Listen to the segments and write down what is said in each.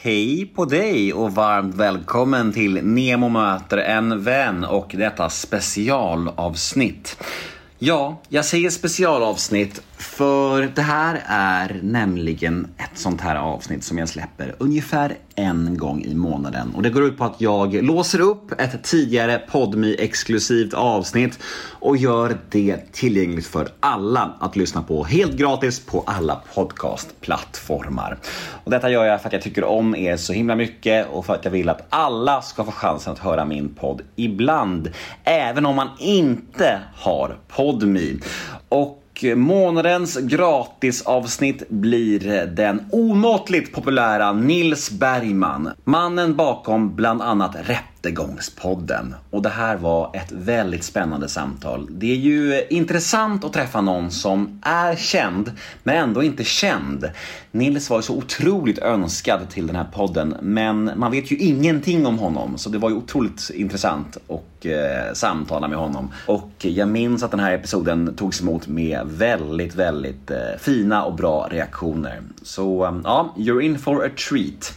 Hej på dig och varmt välkommen till Nemo möter en vän och detta specialavsnitt. Ja, jag säger specialavsnitt för det här är nämligen ett sånt här avsnitt som jag släpper ungefär en gång i månaden. Och det går ut på att jag låser upp ett tidigare podmi exklusivt avsnitt och gör det tillgängligt för alla att lyssna på helt gratis på alla podcastplattformar. Och detta gör jag för att jag tycker om er så himla mycket och för att jag vill att alla ska få chansen att höra min podd ibland, även om man inte har Podmi. Och månadens gratisavsnitt blir den omåttligt populära Nils Bergman. Mannen bakom bland annat Rättegångspodden. Och det här var ett väldigt spännande samtal. Det är ju intressant att träffa någon som är känd, men ändå inte känd. Nils var ju så otroligt önskad till den här podden, men man vet ju ingenting om honom, så det var ju otroligt intressant att eh, samtala med honom. Och jag minns att den här episoden togs emot med väldigt, väldigt eh, fina och bra reaktioner. Så eh, ja, you're in for a treat.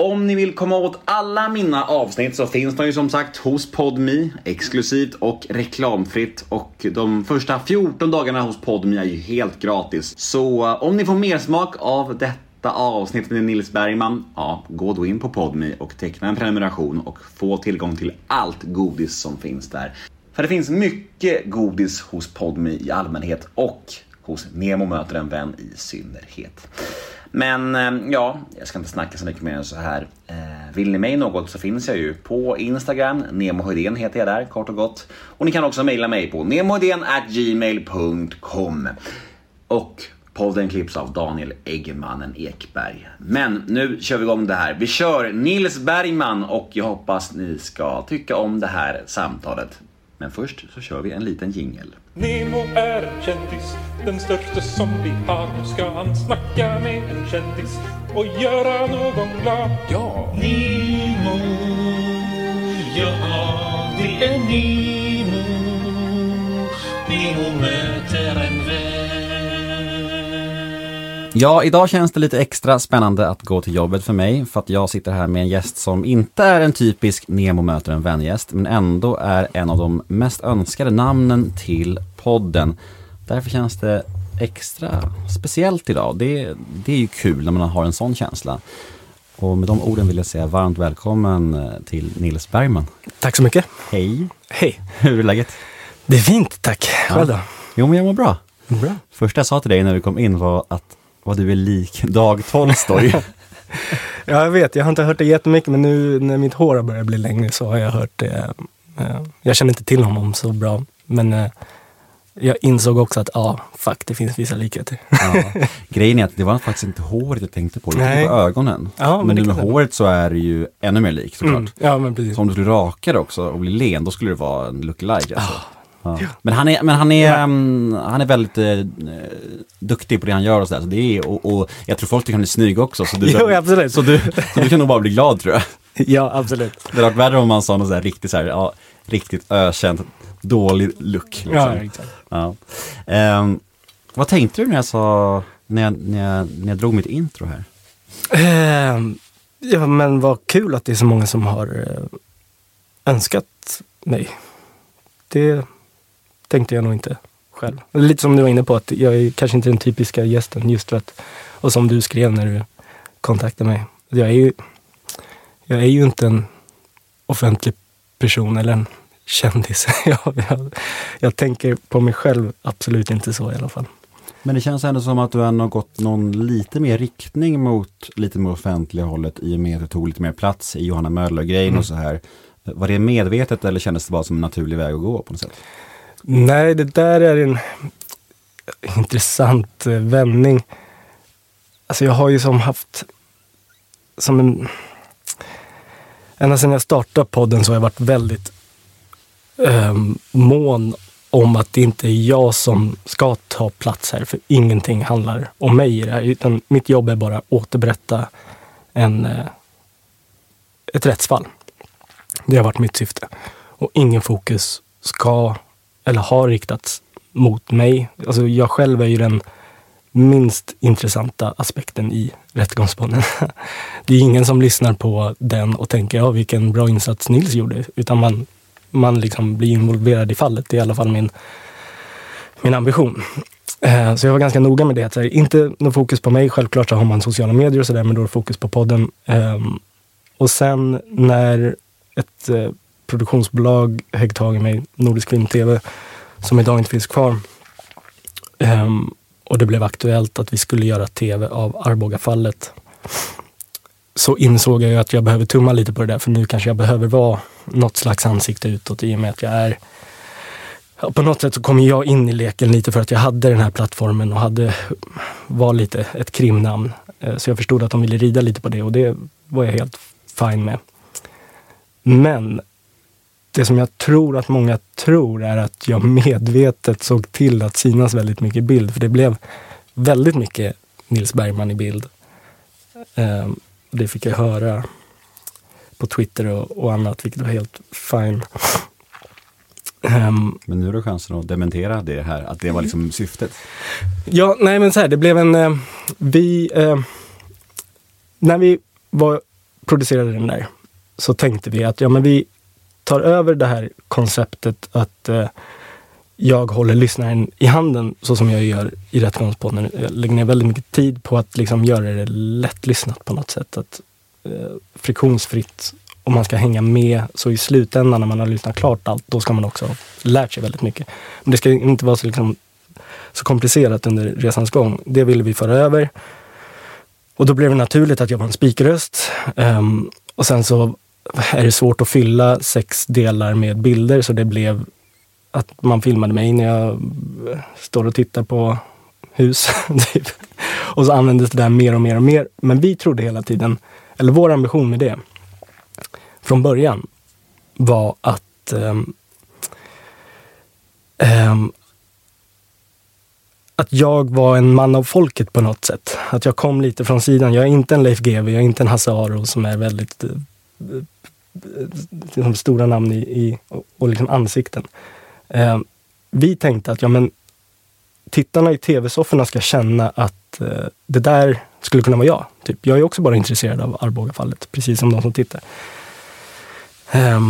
Om ni vill komma åt alla mina avsnitt så finns de ju som sagt hos Podmi exklusivt och reklamfritt och de första 14 dagarna hos Podmi är ju helt gratis. Så eh, om ni får mer smak av detta avsnitt med Nils Bergman, ja, gå då in på Podmi och teckna en prenumeration och få tillgång till allt godis som finns där. För det finns mycket godis hos Podmi i allmänhet och hos Nemo möter en vän i synnerhet. Men eh, ja, jag ska inte snacka så mycket mer än så här. Eh, vill ni mig något så finns jag ju på Instagram. Nemohedén heter jag där kort och gott. Och ni kan också mejla mig på gmail.com Och podden klipps av Daniel Eggemannen Ekberg. Men nu kör vi igång det här. Vi kör Nils Bergman och jag hoppas ni ska tycka om det här samtalet. Men först så kör vi en liten jingel. Nemo är en kändis, den största som vi har. Nu ska han snacka med en kändis och göra någon glad. Ja! Nemo, ja det är Nemo. Ja, idag känns det lite extra spännande att gå till jobbet för mig för att jag sitter här med en gäst som inte är en typisk Nemo möter en vän-gäst men ändå är en av de mest önskade namnen till podden. Därför känns det extra speciellt idag. Det, det är ju kul när man har en sån känsla. Och med de orden vill jag säga varmt välkommen eh, till Nils Bergman. Tack så mycket. Hej! Hej. Hur är läget? Det är fint, tack. Själv då? Jo, men jag mår bra. Bra. Första jag sa till dig när du kom in var att vad du är lik Dag Tolstoj. Ja, jag vet. Jag har inte hört det jättemycket, men nu när mitt hår har börjat bli längre så har jag hört det. Eh, Jag känner inte till honom så bra, men eh, jag insåg också att ja, fuck, det finns vissa likheter. Ja. Grejen är att det var faktiskt inte håret jag tänkte på, Nej. på ögonen. Ja, men men det nu med det. håret så är det ju ännu mer likt såklart. Mm. Ja, men precis. Så om du skulle raka det också och bli len, då skulle det vara en lookalike alltså. Ah. Ja. Men han är, men han är, mm, han är väldigt eh, duktig på det han gör och sådär. Så det är, och, och jag tror folk tycker han är snygg också. Så du, Jo, absolut. Så du, så du kan nog bara bli glad tror jag. Ja, absolut. Det hade varit värre om man sa något sådär riktigt såhär, ja, riktigt ökänt, dålig look. Liksom. Ja, exakt. Ja. Ehm, vad tänkte du när jag sa, när jag, när jag, när jag drog mitt intro här? Eh, Ja, men vad kul att det är så många som har eh, önskat mig. Det tänkte jag nog inte själv. Lite som du var inne på, att jag är kanske inte den typiska gästen just för att, och som du skrev när du kontaktade mig. Jag är ju, jag är ju inte en offentlig person eller en kändis. jag, jag, jag tänker på mig själv absolut inte så i alla fall. Men det känns ändå som att du ändå har gått någon lite mer riktning mot lite mer offentliga hållet i och med att du tog lite mer plats i Johanna Möller-grejen och så här. Var det medvetet eller kändes det bara som en naturlig väg att gå på något sätt? Nej, det där är en intressant eh, vändning. Alltså jag har ju som haft som en... Ända sedan jag startade podden så har jag varit väldigt eh, mån om att det inte är jag som ska ta plats här, för ingenting handlar om mig i det här. Utan mitt jobb är bara att återberätta en, eh, ett rättsfall. Det har varit mitt syfte. Och ingen fokus ska eller har riktats mot mig. Alltså jag själv är ju den minst intressanta aspekten i Rättegångspodden. Det är ingen som lyssnar på den och tänker, ja vilken bra insats Nils gjorde. Utan man, man liksom blir involverad i fallet. Det är i alla fall min, min ambition. Eh, så jag var ganska noga med det. Så här, inte något fokus på mig. Självklart så har man sociala medier och sådär, men då är det fokus på podden. Ehm, och sen när ett eh, produktionsbolag högg tag i mig, Nordisk Film TV, som idag inte finns kvar. Um, och det blev aktuellt att vi skulle göra tv av Arbogafallet. Så insåg jag ju att jag behöver tumma lite på det där, för nu kanske jag behöver vara något slags ansikte utåt i och med att jag är på något sätt så kom jag in i leken lite för att jag hade den här plattformen och hade, var lite ett krimnamn. Eh, så jag förstod att de ville rida lite på det och det var jag helt fine med. Men det som jag tror att många tror är att jag medvetet såg till att synas väldigt mycket i bild. För det blev väldigt mycket Nils Bergman i bild. Eh, Det fick jag höra på Twitter och, och annat, vilket var helt fine. Ehm, Men nu har du chansen att dementera det här, att det var liksom syftet. Ja, nej men så här, det blev en... Eh, vi... Eh, när vi var, producerade den där så tänkte vi att ja, men vi tar över det här konceptet att eh, jag håller lyssnaren i handen så som jag gör i Rättegångspodden. Jag lägger ner väldigt mycket tid på att liksom göra det lättlyssnat på något sätt. Att, eh, friktionsfritt och man ska hänga med. Så i slutändan när man har lyssnat klart allt, då ska man också ha lärt sig väldigt mycket. Men det ska inte vara så, liksom, så komplicerat under resans gång. Det ville vi föra över. Och då blev det naturligt att jag var en speakerröst. Um, ehm, och sen så är det svårt att fylla sex delar med bilder så det blev att man filmade mig när jag eh, står och tittar på hus. typ. och så användes det där mer och mer och mer. Men vi trodde hela tiden, eller vår ambition med det från början var att um, um, att jag var en man av folket på något sätt. Att jag kom lite från sidan. Jag är inte en Leif GW, jag är inte en Hasse Aro som är väldigt eh, liksom stora namn i, i och, och liksom ansikten. Eh, vi tänkte att ja, men, tittarna i tv-sofforna ska känna att eh, det där skulle kunna vara jag. Typ. Jag är också bara intresserad av Arbogafallet, precis som de som tittar. Eh,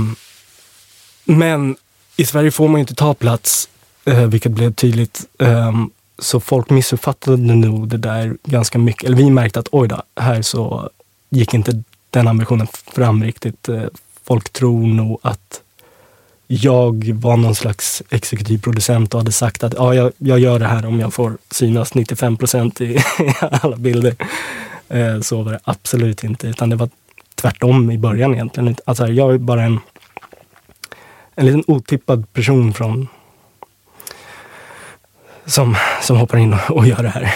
men i Sverige får man ju inte ta plats, eh, vilket blev tydligt. Ehm, så folk missuppfattade nog det där ganska mycket. Eller vi märkte att oj då, här så gick inte den ambitionen fram riktigt. Eh, folk tror nog att jag var någon slags exekutiv producent och hade sagt att ja, jag, jag gör det här om jag får synas 95 procent i, alla bilder. Eh, så var det absolut inte, utan det var tvärtom i början egentligen. Alltså, jag är bara en, en liten otippad person från som, som hoppar in och, och gör det här.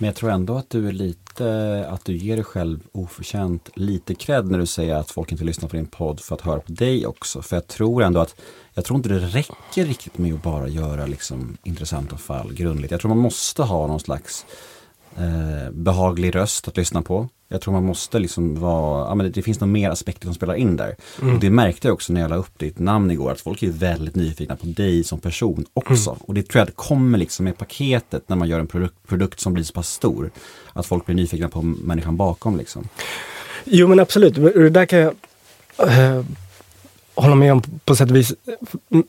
Men jag tror ändå att du är lite, att du ger dig själv oförtjänt lite cred när du säger att folk inte lyssnar på din podd för att höra på dig också. För jag tror ändå att, jag tror inte det räcker riktigt med att bara göra liksom intressanta fall grundligt. Jag tror man måste ha någon slags eh, behaglig röst att lyssna på. Jag tror man måste liksom vara, ja men det, det finns nog mer aspekter som spelar in där. Och det märkte jag också när jag la upp ditt namn igår, att folk är väldigt nyfikna på dig som person också. Och det tror jag kommer liksom med paketet när man gör en produkt, produkt som blir så pass stor. Att folk blir nyfikna på människan bakom liksom. Jo men absolut, det där kan jag eh, hålla med om på sätt och vis.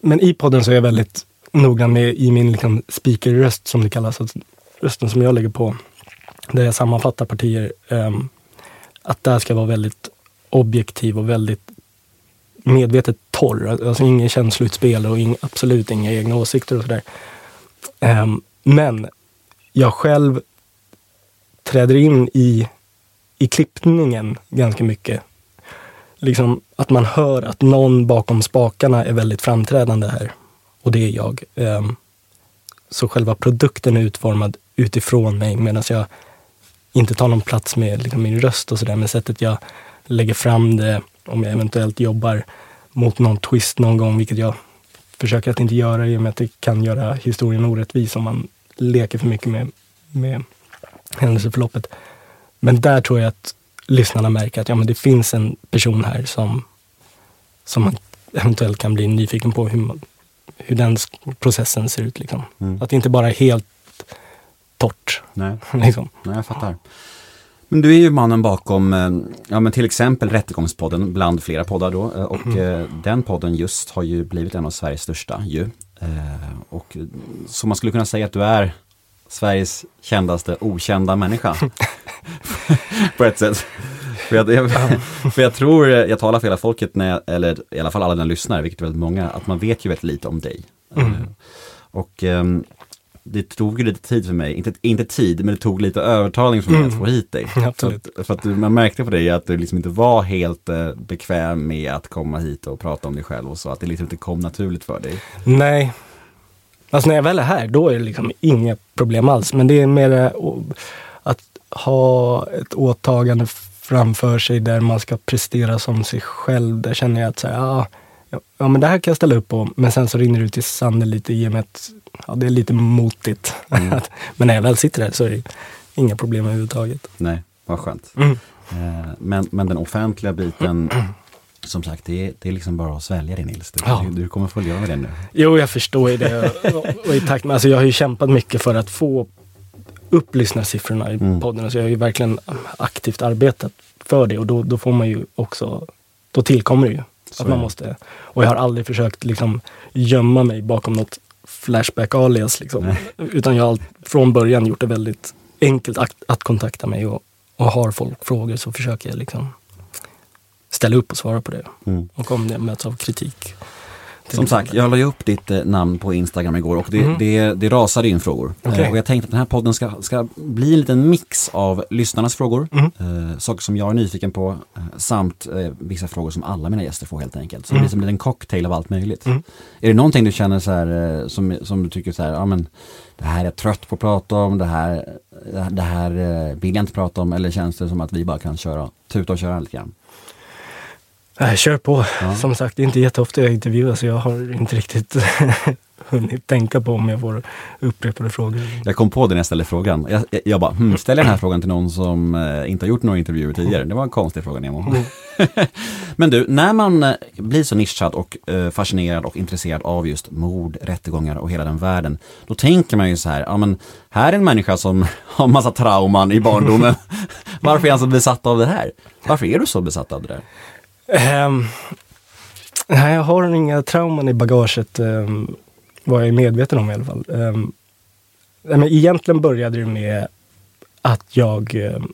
Men i podden så är jag väldigt noggrann med i min liksom, speakerröst som det kallas, alltså rösten som jag lägger på, där jag sammanfattar partier, ehm, att där ska vara väldigt objektiv och väldigt medvetet torr. Alltså, alltså ingen känsloutspel och ing, absolut inga egna åsikter och sådär. Ehm, men jag själv träder in i, i klippningen ganska mycket. Liksom att man hör att någon bakom spakarna är väldigt framträdande här. Och det är jag. Ehm, så själva produkten är utformad utifrån mig medan jag inte tar någon plats med liksom, min röst och sådär. Men sättet jag lägger fram det, om jag eventuellt jobbar mot någon twist någon gång, vilket jag försöker att inte göra i och med att det kan göra historien orättvis om man leker för mycket med, med händelseförloppet. Men där tror jag att lyssnarna märker att ja, men det finns en person här som, som man eventuellt kan bli nyfiken på hur, man, hur den processen ser ut. Liksom. Mm. Att det inte bara är helt torrt. Nej. Liksom. Nej, jag fattar. Men du är ju mannen bakom, eh, ja men till exempel Rättegångspodden, bland flera poddar då. eh, Och eh, den podden just har ju blivit en av Sveriges största ju. Och så man skulle kunna säga att du är Sveriges kändaste okända människa. På ett sätt. För jag, jag, för jag tror, jag talar för hela folket, när jag, eller i alla fall alla dina lyssnare, vilket är väldigt många, att man vet ju väldigt lite om dig. Eh, Och ehm, det tog ju lite tid för mig, inte, inte tid, men det tog lite övertalning för mig att få hit dig. Absolut. För att, för att du- man märkte på dig att du liksom inte var helt eh, bekväm med att komma hit och prata om dig själv och så, att det liksom inte kom naturligt för dig. Nej. Alltså när jag väl är här, då är det liksom inga problem alls. Men det är mer eh, att ha ett åtagande framför sig där man ska prestera som sig själv. Där känner jag att så här, ja, ja, men det här kan jag ställa upp på. Men sen så rinner det ut i sanden lite i och med att ja, det är lite motigt. Att- men när jag väl sitter här så är det inga problem överhuvudtaget. Nej, vad skönt. Mm. Eh, men, men den offentliga biten, som sagt, det är, det är liksom bara att svälja det Nils. Du, Ja. du, kommer få leva med det nu. Jo, jag förstår ju det. Och, och i takt med, alltså jag har ju kämpat mycket för att få upp lyssnarsiffrorna i Mm. podden. Alltså jag har ju verkligen aktivt arbetat för det och då, då får man ju också, då tillkommer det ju. Så att man måste, och jag har aldrig försökt liksom gömma mig bakom något Flashback-alias. Liksom. Utan jag har från början gjort det väldigt enkelt att, att kontakta mig och, och har folk frågor så försöker jag liksom ställa upp och svara på det. Mm. Och om det möts av kritik. Som sagt, jag la ju upp ditt eh, namn på Instagram igår och det, Mhm. det, det rasade in frågor. Eh, och jag tänkte att den här podden ska, ska bli en liten mix av lyssnarnas frågor, Mhm. eh, saker som jag är nyfiken på, eh, samt eh, vissa frågor som alla mina gäster får helt enkelt. Så det Mm. blir som en liten cocktail av allt möjligt. Mm. Är det någonting du känner så här, eh, som, som du tycker så här, ja men det här är jag trött på att prata om, det här, det här eh, vill jag inte prata om, eller känns det som att vi bara kan köra, tuta och köra lite grann? Nej, kör på. Ja. Som sagt, det är inte jätteofta jag intervjuar så jag har inte riktigt hunnit tänka på om jag får upprepade frågor. Jag kom på det när jag ställde frågan. Jag, jag, jag bara, hmm, ställer jag den här frågan till någon som eh, inte har gjort några intervjuer tidigare? Det var en konstig fråga Nemo. Men du, när man eh, blir så nischad och eh, fascinerad och intresserad av just mord, rättegångar och hela den världen, då tänker man ju så här, ja men här är en människa som har massa trauman i barndomen. Varför är han så besatt av det här? Varför är du så besatt av det där? Ehm, nej, jag har inga trauman i bagaget, um, vad jag är medveten om i alla fall. Um, men egentligen började det med att jag um,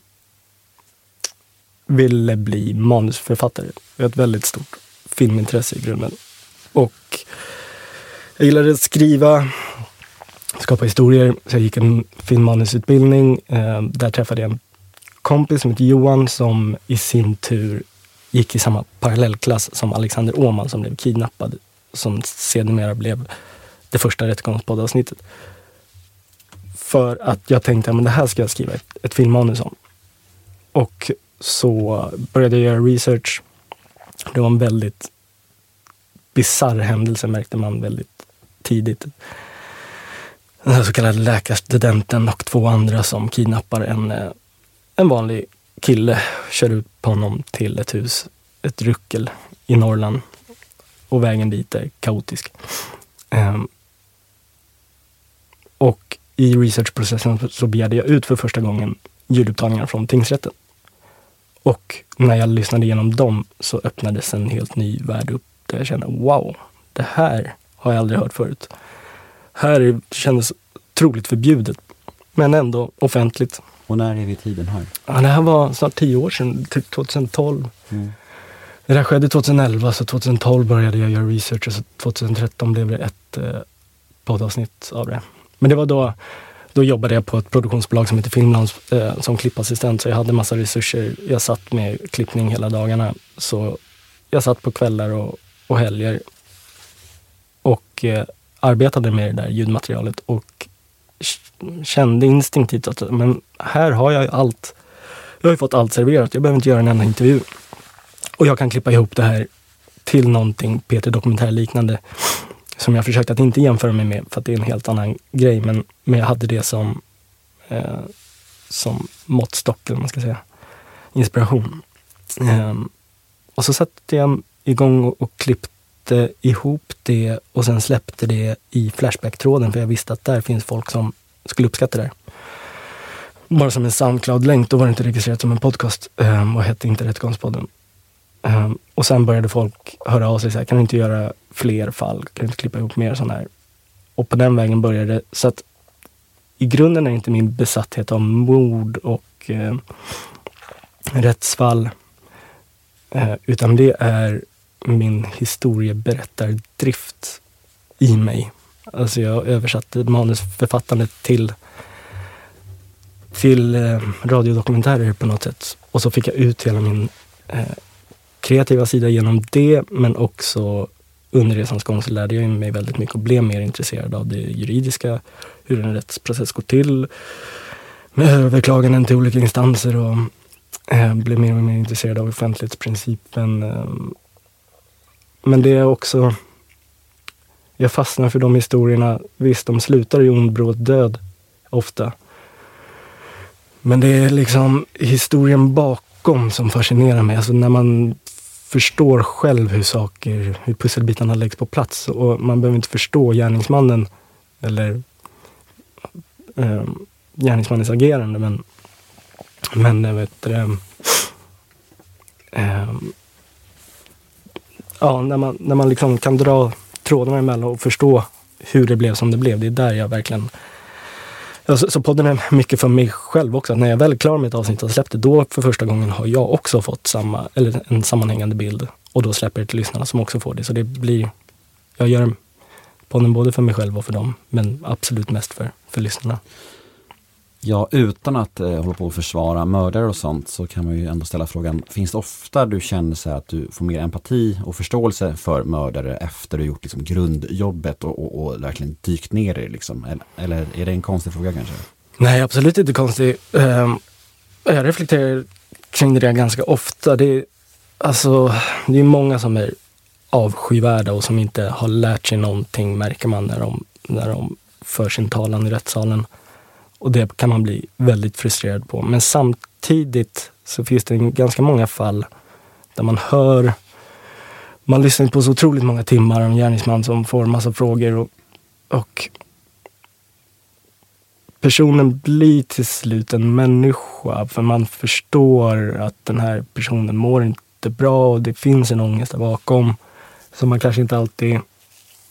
ville bli manusförfattare. Jag har ett väldigt stort filmintresse i grunden. Och jag gillade att skriva, skapa historier. Så jag gick en filmmanusutbildning. Ehm, där träffade jag en kompis som heter Johan som i sin tur gick i samma parallellklass som Alexander Åman som blev kidnappad. Som sedermera blev det första rättegångspoddavsnittet. För att jag tänkte att det här ska jag skriva ett, ett filmmanus om. Och så började jag göra research. Det var en väldigt bisarr händelse märkte man väldigt tidigt. Den här så kallade läkarstudenten och två andra som kidnappar en, eh, en vanlig kille, kör ut på honom till ett hus, ett ruckel i Norrland. Och vägen dit är kaotisk. Um, och i researchprocessen så begärde jag ut för första gången ljudupptagningar från tingsrätten. Och när jag lyssnade igenom dem så öppnades en helt ny värld upp där jag kände wow, det här har jag aldrig hört förut. Här kändes otroligt förbjudet, men ändå offentligt. Och när är vi i tiden här? Ja, det här var snart tio år sedan, typ 2012. Mm. Det där skedde 2011, så 2012 började jag göra research och så 2013 blev det ett eh, poddavsnitt av det. Men det var då, då jobbade jag på ett produktionsbolag som heter Filmlands eh, som klippassistent, så jag hade massa resurser. Jag satt med klippning hela dagarna. Så jag satt på kvällar och, och helger och eh, arbetade med det där ljudmaterialet och kände instinktivt att men här har jag ju allt. Jag har ju fått allt serverat, jag behöver inte göra en enda intervju. Och jag kan klippa ihop det här till någonting Peter Dokumentär-liknande som jag försökte att inte jämföra mig med för att det är en helt annan grej. Men, men jag hade det som, eh, som måttstock, eller vad man ska säga. Inspiration. Eh, och så satte jag igång och, och klippte ihop det och sen släppte det i Flashback-tråden för jag visste att där finns folk som skulle uppskatta det här. Bara som en Soundcloud-länk, då var det inte registrerat som en podcast um, och hette inte Rättegångspodden. Um, ehm, och sen började folk höra av sig så här, kan du inte göra fler fall? Kan du inte klippa ihop mer sådana här? Och på den vägen började det. Så att i grunden är inte min besatthet av mord och eh, rättsfall. Eh, utan det är min historieberättardrift i mig. Alltså jag översatte manusförfattandet till, till eh, radiodokumentärer på något sätt. Och så fick jag ut hela min eh, kreativa sida genom det, men också under resans gång så lärde jag mig väldigt mycket och blev mer intresserad av det juridiska, hur en rättsprocess går till, med överklaganden till olika instanser och eh, blev mer och mer intresserad av offentlighetsprincipen. Ehm, men det är också, jag fastnar för de historierna, visst de slutar i ond bråd död ofta. Men det är liksom historien bakom som fascinerar mig. Alltså när man förstår själv hur saker, hur pusselbitarna läggs på plats. Och man behöver inte förstå gärningsmannen eller eh, gärningsmannens agerande. Men, men jag vet eh, eh, Ja, när man, när man liksom kan dra trådarna emellan och förstå hur det blev som det blev. Det är där jag verkligen Ja, så, så podden är mycket för mig själv också. När jag väl är klar med ett avsnitt och släppt det, då för första gången har jag också fått samma, eller en sammanhängande bild. Och då släpper det till lyssnarna som också får det. Så det blir, jag gör podden både för mig själv och för dem, men absolut mest för, för lyssnarna. Ja, utan att eh, hålla på att försvara mördare och sånt så kan man ju ändå ställa frågan, finns det ofta du känner så att du får mer empati och förståelse för mördare efter du gjort liksom grundjobbet och, och, och verkligen dykt ner i det? Liksom? Eller, eller är det en konstig fråga kanske? Nej, absolut inte konstig. Um, jag reflekterar kring det ganska ofta. Det är, alltså, det är många som är avskyvärda och som inte har lärt sig någonting, märker man när de, när de för sin talan i rättssalen. Och det kan man bli väldigt frustrerad på. Men samtidigt så finns det ganska många fall där man hör man lyssnar på så otroligt många timmar om gärningsman som får massa frågor och, och personen blir till slut en människa för man förstår att den här personen mår inte bra och det finns en ångest där bakom som man kanske inte alltid,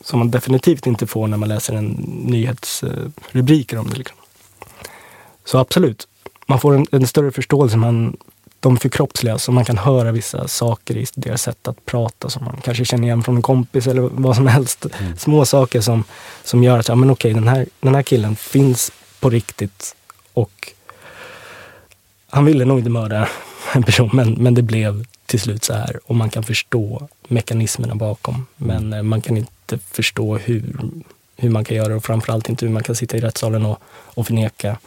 som man definitivt inte får när man läser en nyhetsrubriker om det. Liksom. Så absolut, man får en, en större förståelse. Man, de förkroppsligas och man kan höra vissa saker i deras sätt att prata som man kanske känner igen från en kompis eller vad som helst. Mm. Små saker som, som gör att, ja men okej, den här, den här killen finns på riktigt och han ville nog inte mörda en person, men, men det blev till slut så här. Och man kan förstå mekanismerna bakom, mm. men eh, man kan inte förstå hur, hur man kan göra och framförallt inte hur man kan sitta i rättssalen och, och förneka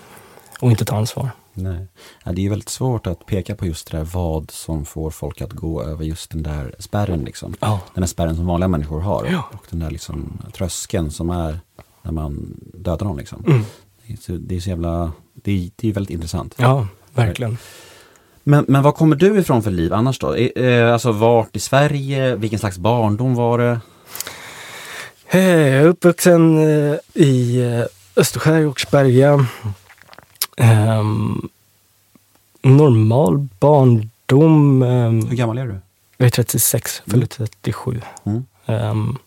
och inte ta ansvar. Nej. Det är väldigt svårt att peka på just det där vad som får folk att gå över just den där spärren. Liksom. Ja. Den där spärren som vanliga människor har. Ja. Och den där liksom tröskeln som är när man dödar någon. Liksom. Mm. Det, är så, det är så jävla, det är, det är väldigt intressant. Ja, verkligen. Men, men var kommer du ifrån för liv annars då? Eh, alltså vart i Sverige? Vilken slags barndom var det? Jag är uppvuxen eh, i eh, Österskär, Åkersberga. Um, normal barndom. Um, Hur gammal är du? Jag är 36, fyller 37. Mm. Um,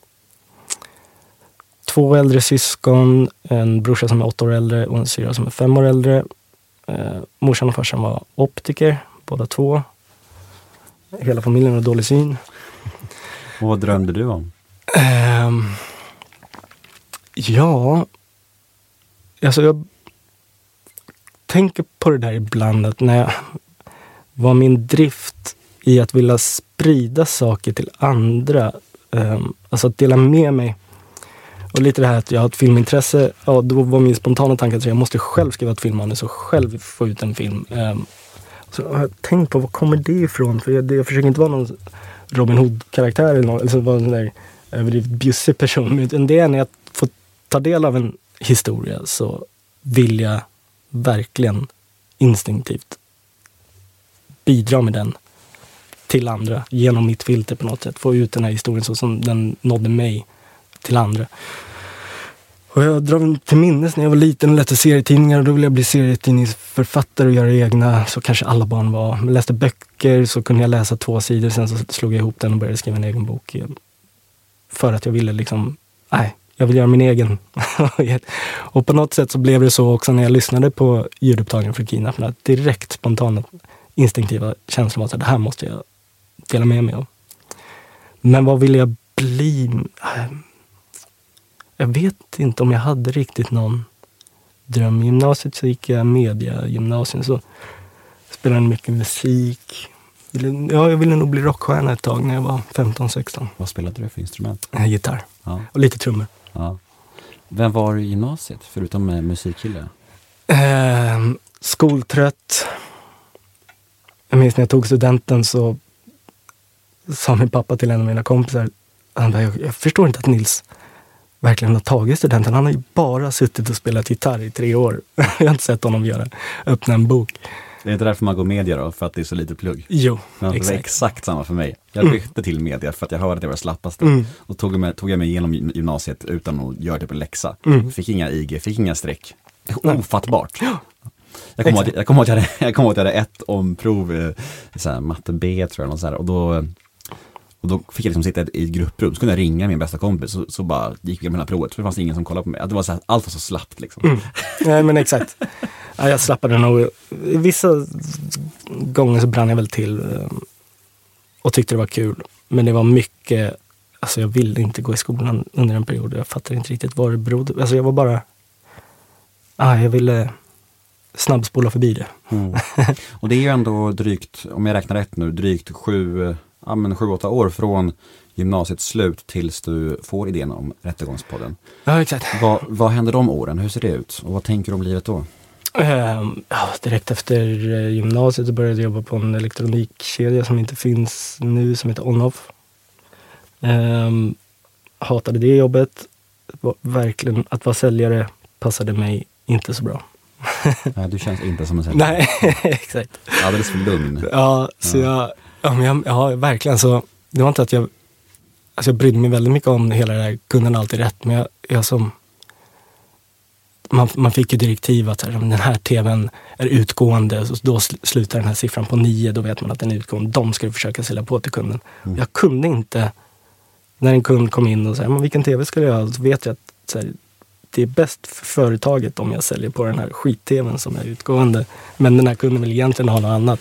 två äldre syskon, en brorsa som är åtta år äldre och en syra som är fem år äldre. Uh, morsan och farsan var optiker, båda två. Hela familjen har dålig syn. Och vad drömde du om? Um, ja, alltså jag tänker på det där ibland att när jag var min drift i att vilja sprida saker till andra, um, alltså att dela med mig. Och lite det här att jag har ett filmintresse, ja då var min spontana tanke att jag måste själv skriva ett filmmanus och själv få ut en film. Um, så har jag tänkt på, var kommer det ifrån? För jag, jag försöker inte vara någon Robin Hood-karaktär eller, någon, eller vara en där överdrivet bjussig person. Men det är när jag får ta del av en historia så vill jag verkligen instinktivt bidra med den till andra genom mitt filter på något sätt. Få ut den här historien så som den nådde mig till andra. Och jag drar mig till minnes när jag var liten och läste serietidningar och då ville jag bli serietidningsförfattare och göra egna, så kanske alla barn var. Jag läste böcker så kunde jag läsa två sidor, sen så slog jag ihop den och började skriva en egen bok. För att jag ville liksom, nej, jag vill göra min egen. och på något sätt så blev det så också när jag lyssnade på ljudupptagningen för Kidnapparna. Direkt spontana instinktiva känslan var att det här måste jag dela med mig av. Men vad vill jag bli? Jag vet inte om jag hade riktigt någon dröm. I gymnasiet så gick jag media gymnasium så spelade mycket musik. Ja, jag ville nog bli rockstjärna ett tag när jag var 15-16. Vad spelade du för instrument? Eh, Gitarr Ja. och lite trummor. Ja. Vem var du i gymnasiet, förutom eh, musikkille? Eh, skoltrött. Jag minns när jag tog studenten så sa min pappa till en av mina kompisar, han bara, jag, jag förstår inte att Nils verkligen har tagit studenten. Han har ju bara suttit och spelat gitarr i tre år. jag har inte sett honom göra, öppna en bok. Det är inte därför man går media då, för att det är så lite plugg. Jo, Men det var exakt. exakt samma för mig. Jag bytte till media för att jag hörde att det var det slappaste. Mm. Och tog, med, tog jag mig igenom gym- gymnasiet utan att göra typ en läxa. Mm. Fick inga IG, fick inga streck. Ofattbart. Jag kommer ihåg att jag, ihåg att jag, hade, jag, ihåg att jag hade ett omprov, eh, så här, matte B tror jag, här, och då och då fick jag liksom sitta i ett grupprum, så kunde jag ringa min bästa kompis, så, så bara gick vi med hela provet, för det fanns ingen som kollade på mig. Det var så här, allt var så slappt liksom. Mm. Nej men exakt. Ja, jag slappade nog. I Vissa gånger så brann jag väl till eh, och tyckte det var kul. Men det var mycket, alltså jag ville inte gå i skolan under en period. Jag fattade inte riktigt vad det berodde Alltså jag var bara, ah, jag ville snabbspola förbi det. Mm. Och det är ju ändå drygt, om jag räknar rätt nu, drygt sju, ja men sju, åtta år från gymnasiets slut tills du får idén om Rättegångspodden. Ja exakt. Vad, vad händer de åren? Hur ser det ut? Och vad tänker du om livet då? Ehm, ja, direkt efter eh, gymnasiet så började jag jobba på en elektronikkedja som inte finns nu, som heter Onoff. Um, hatade det jobbet. Verkligen, att vara säljare passade mig inte så bra. Nej, du känns inte som en säljare. Nej, exakt. Alldeles för lugn. Ja, så jag, ja, jag, ja, verkligen så. Det var inte att jag, alltså jag brydde mig väldigt mycket om hela det där, kunden alltid rätt, men jag, jag som, man, man fick ju direktiv att här, den här tvn är utgående, så då sl- slutar den här siffran på nio, då vet man att den är utgående. De ska du försöka sälja på till kunden. Jag kunde inte, när en kund kom in och sa, men vilken tv ska jag ha? Så vet jag att här, det är bäst för företaget om jag säljer på den här skit-tvn som är utgående. Men den här kunden vill egentligen ha något annat.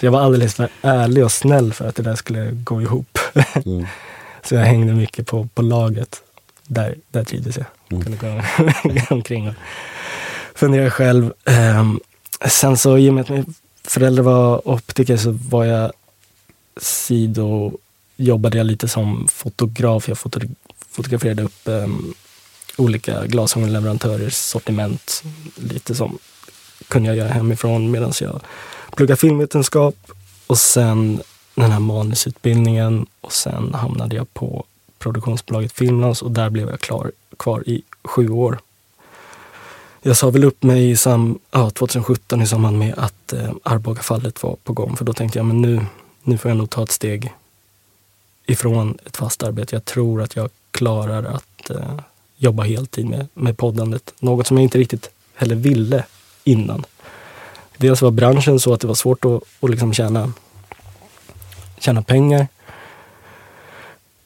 Så jag var alldeles för ärlig och snäll för att det där skulle gå ihop. Mm. Så jag hängde mycket på, på laget. Där, där trivdes jag. Mm. Kunde gå, gå omkring och fundera själv. Ehm, sen så i och med att min förälder var optiker så var jag sido jobbade jag lite som fotograf. Jag fotograferade upp um, olika glasögonleverantörers sortiment. Lite som kunde jag göra hemifrån medan jag pluggade filmvetenskap. Och sen den här manusutbildningen och sen hamnade jag på produktionsbolaget Filmlands och där blev jag klar, kvar i sju år. Jag sa väl upp mig i sam, ja, 2017 i samband med att eh, Arbogafallet var på gång för då tänkte jag men nu, nu får jag nog ta ett steg ifrån ett fast arbete. Jag tror att jag klarar att eh, jobba heltid med, med poddandet. Något som jag inte riktigt heller ville innan. Dels var branschen så att det var svårt att, att liksom tjäna, tjäna pengar.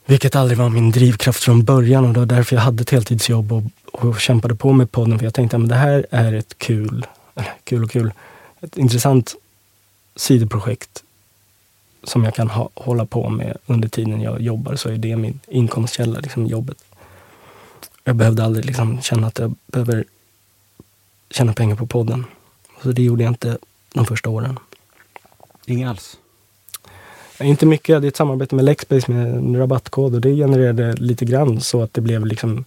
Vilket aldrig var min drivkraft från början och det var därför jag hade ett heltidsjobb och, och kämpade på med podden. För jag tänkte att det här är ett kul, eller kul och kul, ett intressant sidoprojekt som jag kan ha, hålla på med under tiden jag jobbar så är det min inkomstkälla, liksom jobbet. Jag behövde aldrig liksom känna att jag behöver tjäna pengar på podden. Så det gjorde jag inte de första åren. Inga alls. Inte mycket, jag hade ett samarbete med Lexbase med en rabattkod och det genererade lite grann så att det blev liksom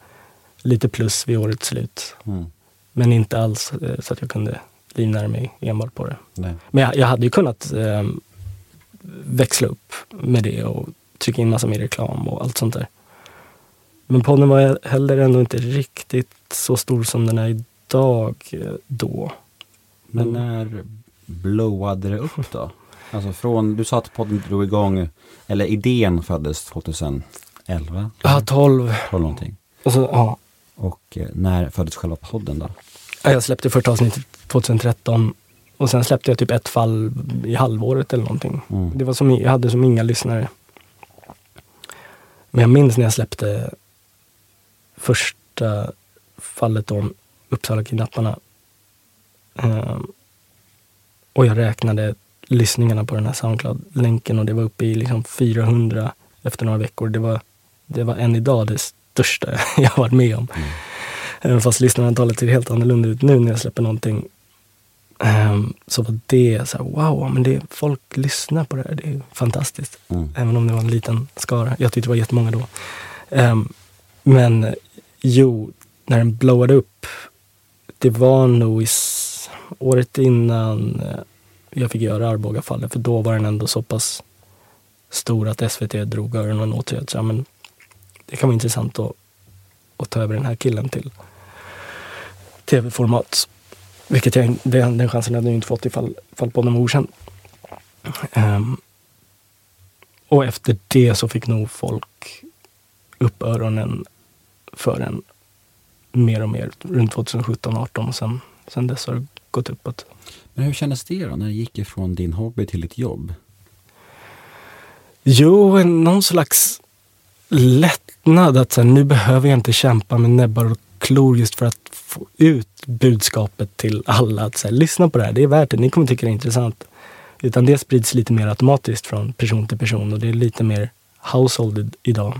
lite plus vid årets slut. Mm. Men inte alls eh, så att jag kunde livnära mig enbart på det. Nej. Men jag, jag hade ju kunnat eh, växla upp med det och trycka in massa mer reklam och allt sånt där. Men podden var heller ändå inte riktigt så stor som den är idag eh, då. Men när blowade det upp då? Alltså från, du sa att podden drog igång, eller idén föddes 2011? Ja, 12. 12 någonting. Och så, ja. Och eh, när föddes själva podden då? Ja, Jag släppte första avsnittet 2013 och sen släppte jag typ ett fall i halvåret eller någonting. Mm. Det var som, jag hade som inga lyssnare. Men jag minns när jag släppte första fallet om Uppsala-kidnapparna. Ehm, och jag räknade lyssningarna på den här Soundcloud-länken och det var uppe i liksom 400 efter några veckor. Det var, det var än idag det största jag varit med om. Även fast lyssnarantalet ser helt annorlunda ut nu när jag släpper någonting. Ehm, så var det så här, wow, men det, folk lyssnar på det här. Det är fantastiskt. Mm. Även om det var en liten skara. Jag tyckte det var jättemånga då. Ehm, men jo, när den blowade upp. Det var nog i året innan eh, jag fick göra Arbogafallet För då var den ändå så pass stor att SVT drog öronen åt sig. Ja, Men det kan vara intressant att, att ta över den här killen till tv-format. Vilket jag, den, den chansen hade jag inte fått ifall, ifall podden var okänd. Um, och efter det så fick nog folk upp öronen för en mer och mer runt 2017-18 och sen, sen dess har det gått uppåt. Men hur kändes det då när det gick ifrån din hobby till ditt jobb? Jo, en- någon slags lättnad att så här, nu behöver jag inte kämpa med näbbar och klor just för att få ut budskapet till alla. Att så här, lyssna på det här, det är värt det, ni kommer tycka det är intressant. Utan det sprids lite mer automatiskt från person till person och det är lite mer household idag.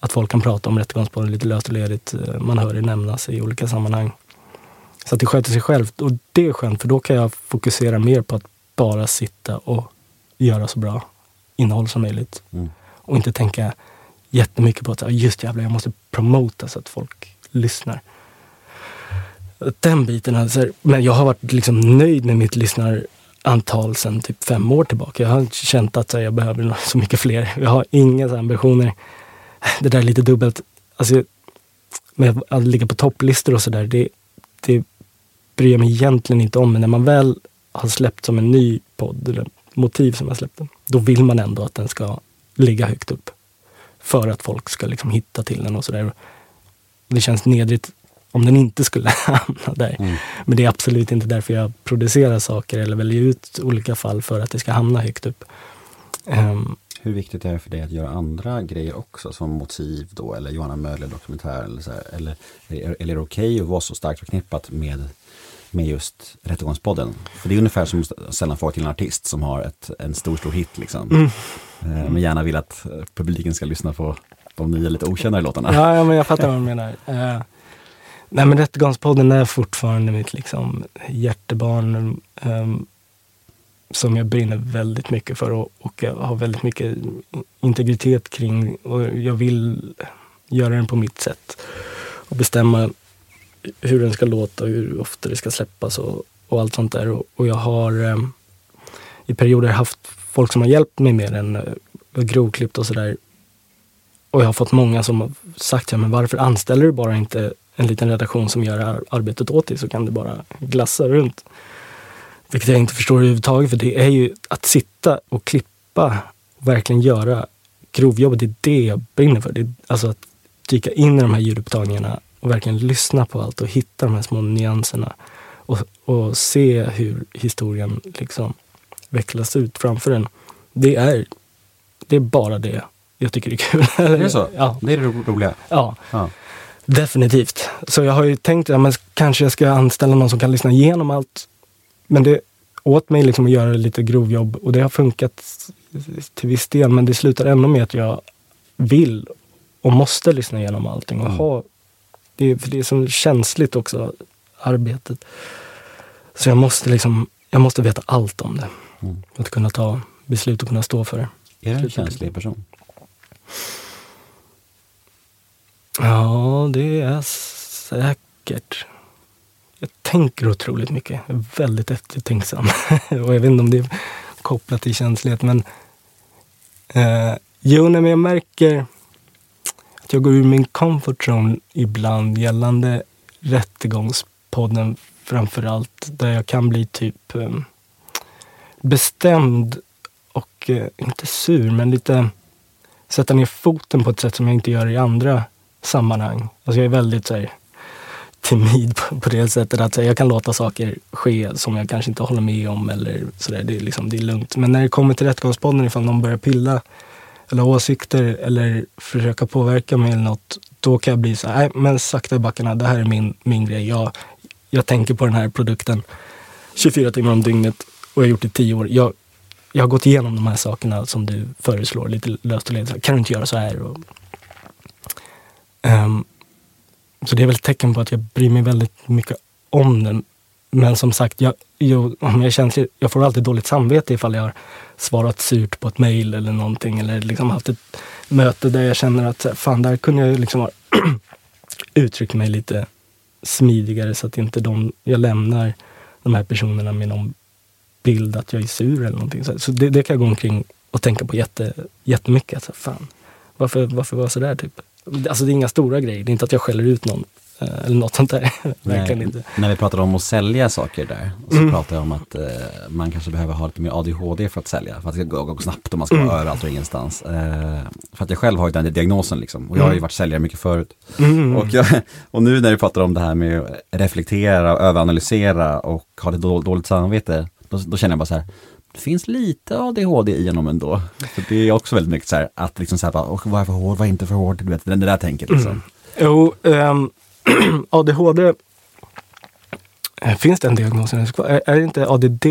Att folk kan prata om Rättegångspodden lite löst och ledigt. eh, Man hör det nämnas i olika sammanhang. Så att det sköter sig självt och det är skönt för då kan jag fokusera mer på att bara sitta och göra så bra innehåll som möjligt. Mm. Och inte tänka jättemycket på att "Ah, just jävlar, jag måste promota så att folk lyssnar. Den biten, alltså, men jag har varit liksom nöjd med mitt lyssnarantal sedan typ fem år tillbaka. Jag har känt att här, jag behöver så mycket fler. Jag har inga så här ambitioner. Det där är lite dubbelt. Alltså, med att ligga på topplistor och sådär, det, det bryr jag mig egentligen inte om. Men när man väl har släppt som en ny podd, eller motiv som jag släppte, då vill man ändå att den ska ligga högt upp. För att folk ska liksom hitta till den och sådär. Det känns nedrigt om den inte skulle hamna där. Mm. Men det är absolut inte därför jag producerar saker eller väljer ut olika fall för att det ska hamna högt upp. Ehm, Hur viktigt är det för dig att göra andra grejer också som motiv då eller Johanna Möller dokumentär eller så här, eller, eller är det okej att vara så starkt förknippat med, med just Rättegångspodden? För det är ungefär som att ställa en fråga till en artist som har ett, en stor, stor hit liksom. Mm. Eh, Men gärna vill att publiken ska lyssna på de nya lite okända låtarna. Ja, ja, men jag fattar vad du menar. Uh, nej, men Rättegångspodden är fortfarande mitt liksom, hjärtebarn. ehm, som jag brinner väldigt mycket för och, och jag har väldigt mycket integritet kring. Och jag vill göra den på mitt sätt. Och bestämma hur den ska låta och hur ofta det ska släppas och, och allt sånt där. Och, och jag har eh, i perioder haft folk som har hjälpt mig med den. Eh, grovklippt och sådär. Och jag har fått många som har sagt, ja men varför anställer du bara inte en liten redaktion som gör arbetet åt dig så kan du bara glassa runt. Vilket jag inte förstår överhuvudtaget för det är ju att sitta och klippa och verkligen göra grovjobbet, det är det jag brinner för. Det är alltså att dyka in i de här ljudupptagningarna och verkligen lyssna på allt och hitta de här små nyanserna. Och, och se hur historien liksom vecklas ut framför en. Det är, det är bara det jag tycker det är kul. Är det så? Ja. Det är det ro- roliga. ja. Ja. Definitivt. Så jag har ju tänkt, ja, men kanske jag ska anställa någon som kan lyssna igenom allt. Men det åt mig liksom att göra lite grovjobb och det har funkat till viss del. Men det slutar ändå med att jag vill och måste lyssna igenom allting. Och Mm. ha, det, är, för det är så känsligt också, arbetet. Så jag måste liksom, jag måste veta allt om det. Mm. Att kunna ta beslut och kunna stå för det. Är du en känslig person? Ja, det är säkert. Jag tänker otroligt mycket. Jag är väldigt eftertänksam. och jag vet inte om det är kopplat till känslighet, men... Eh, jo, nej, men jag märker att jag går ur min comfort zone ibland gällande Rättegångspodden framför allt. Där jag kan bli typ eh, bestämd och, eh, inte sur, men lite sätta ner foten på ett sätt som jag inte gör i andra sammanhang. Alltså jag är väldigt så här, timid på, på det sättet att här, jag kan låta saker ske som jag kanske inte håller med om eller sådär. Det, är liksom, det är lugnt. Men när det kommer till Rättegångspodden, ifall någon börjar pilla eller ha åsikter eller försöka påverka mig eller något, då kan jag bli så här, nej men sakta i backarna, det här är min, min grej. Jag, jag tänker på den här produkten 24 timmar om dygnet och jag har gjort det i 10 år. Jag, jag har gått igenom de här sakerna som du föreslår lite löst och ledigt. Kan du inte göra så här? Och, um, så det är väl ett tecken på att jag bryr mig väldigt mycket om den. Men som sagt, jag, jag, om jag, känner, jag får alltid dåligt samvete ifall jag har svarat surt på ett mejl eller någonting. Eller liksom haft ett möte där jag känner att fan, där kunde jag ju liksom ha uttryckt mig lite smidigare så att inte de, jag lämnar de här personerna med någon bild att jag är sur eller någonting. Så, så det, det kan jag gå omkring och tänka på jätte, jättemycket. Alltså, fan, varför, varför var jag sådär? Typ? Alltså det är inga stora grejer. Det är inte att jag skäller ut någon eh, Eller något sånt där. Verkligen inte. När vi pratade om att sälja saker där, så Mm. pratade jag om att eh, man kanske behöver ha lite mer ADHD för att sälja, för att det ska gå, gå snabbt och man ska Mm. vara överallt och ingenstans. Eh, för att jag själv har ju den diagnosen liksom, och jag har ju Mm. varit säljare mycket förut. Mm. Och, jag, och nu när vi pratar om det här med att reflektera, och överanalysera och ha lite då, dåligt samvete, då, då känner jag bara så här, det finns lite ADHD i honom ändå. För det är också väldigt mycket så här, att liksom så här, bara, "Åh, vad är för hård, vad är inte för hård, du vet, det, det där tänket liksom. Mm. Jo, ehm, ADHD. Eh, Finns den diagnosen? Är, är det inte ADD?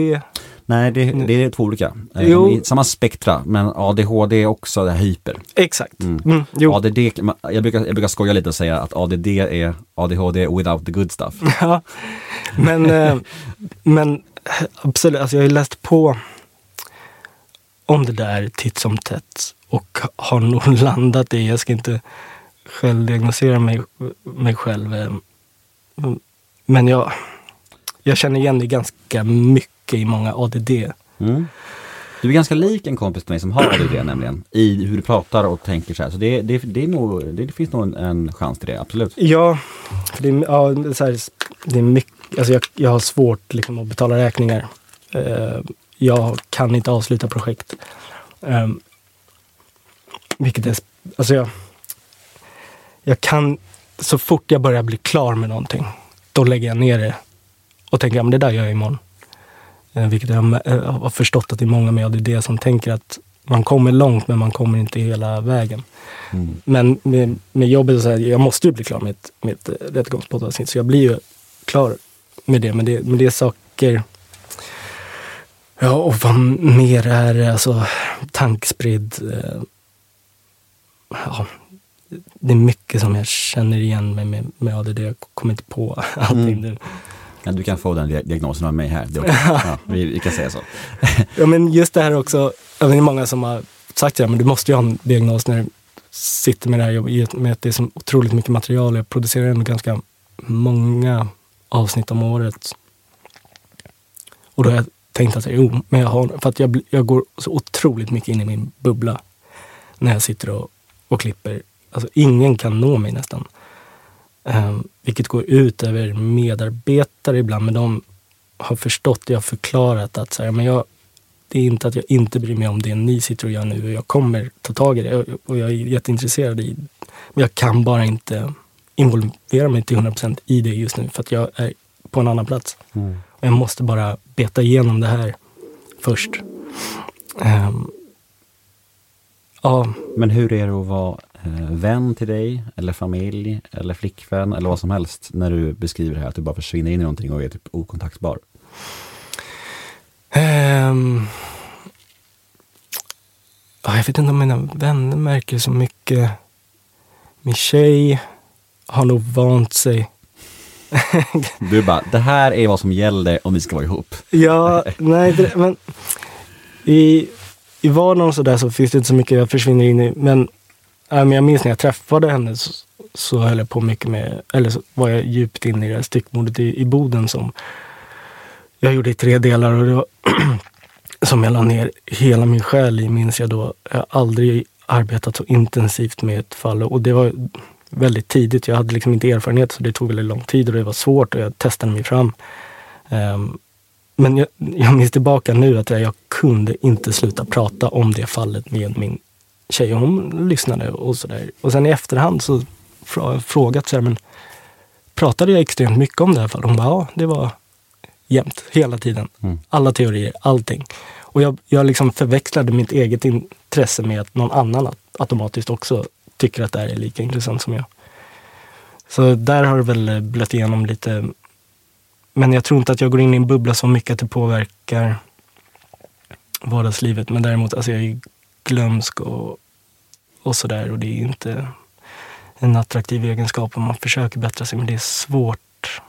Nej, det, det är två olika. Eh, Jo. Samma spektra, men ADHD är också det hyper. Exakt. Mm. Mm, jo. ADD, jag brukar, jag brukar skoja lite och säga att ADD är ADHD without the good stuff. Ja. Men, eh, men absolut, alltså jag har läst på om det där titt som tätt och har nog landat i, jag ska inte själv diagnosera mig, mig själv, eh, men jag, jag känner igen det ganska mycket i många ADD. Mm. Du är ganska lik en kompis till mig som har ADD nämligen, i hur du pratar och tänker så här. Så det, det, det, nog, det, finns nog en, en chans till det, absolut. Ja, för det är, ja, så här, det är mycket, alltså jag, jag har svårt liksom, att betala räkningar. Eh, jag kan inte avsluta projekt. Eh, vilket är, alltså jag, jag kan, så fort jag börjar bli klar med någonting, då lägger jag ner det och tänker, men det där gör jag imorgon. Eh, vilket jag eh, har förstått att det är många med ADD som tänker att man kommer långt men man kommer inte hela vägen. Mm. Men med, med jobbet, så här, jag måste ju bli klar med ett, med ett eh, rättegångspoddavsnitt. Så jag blir ju klar med det. Men det, men det är saker... Ja, och vad mer är det? Alltså, tankspridd. Eh, ja, det är mycket som jag känner igen mig med, med ADD. Jag kommer inte på allting Mm. nu. Ja, du kan få den dia- diagnosen av mig här. Det ja, vi, vi kan säga så. Ja, men just det här också. Det är många som har sagt det, men du måste ju ha en diagnos när du sitter med det här jobbet. Med att det är så otroligt mycket material. Jag producerar ändå ganska många avsnitt om året. Och då har jag tänkt att jo, men jag har, för att jag, jag går så otroligt mycket in i min bubbla när jag sitter och, och klipper. Alltså ingen kan nå mig nästan. Um, vilket går ut över medarbetare ibland, men de har förstått, jag har förklarat att så här, men jag, det är inte att jag inte bryr mig om det ni sitter och gör nu och jag kommer ta tag i det och, jag är jätteintresserad i Men jag kan bara inte involvera mig till 100% i det just nu för att jag är på en annan plats. Mm. Och jag måste bara beta igenom det här först. Ehm, ja, Men hur är det att vara vän till dig, eller familj, eller flickvän, eller vad som helst, när du beskriver det här att du bara försvinner in i någonting och är typ okontaktbar? Ja, jag vet inte om mina vänner märker så mycket. Min tjej har nog vant sig. Du bara, det här är vad som gäller om vi ska vara ihop. Ja, nej, det, men i, i vardagen och så där så finns det inte så mycket jag försvinner in i. Men, men jag minns när jag träffade henne så, så höll jag på mycket med, eller så var jag djupt inne i det här styckmordet i, i Boden som jag gjorde i tre delar och det var som jag la ner hela min själ i minns jag då. Jag har aldrig arbetat så intensivt med ett fall och det var väldigt tidigt. Jag hade liksom inte erfarenhet så det tog väldigt lång tid och det var svårt och jag testade mig fram. Um, men jag, jag minns tillbaka nu att jag, jag kunde inte sluta prata om det fallet med min tjej och hon lyssnade och sådär. Och sen i efterhand så frå- frågat så här, men pratade jag extremt mycket om det här fallet? Hon bara, ja, det var jämt, hela tiden. Mm. Alla teorier, allting. Och jag, jag liksom förväxlade mitt eget intresse med att någon annan automatiskt också tycker att det här är lika intressant som jag. Så där har det väl blött igenom lite. Men jag tror inte att jag går in i en bubbla så mycket att det påverkar vardagslivet. Men däremot, alltså jag är glömsk och, och sådär. Och det är inte en attraktiv egenskap om man försöker bättra sig. Men det är svårt.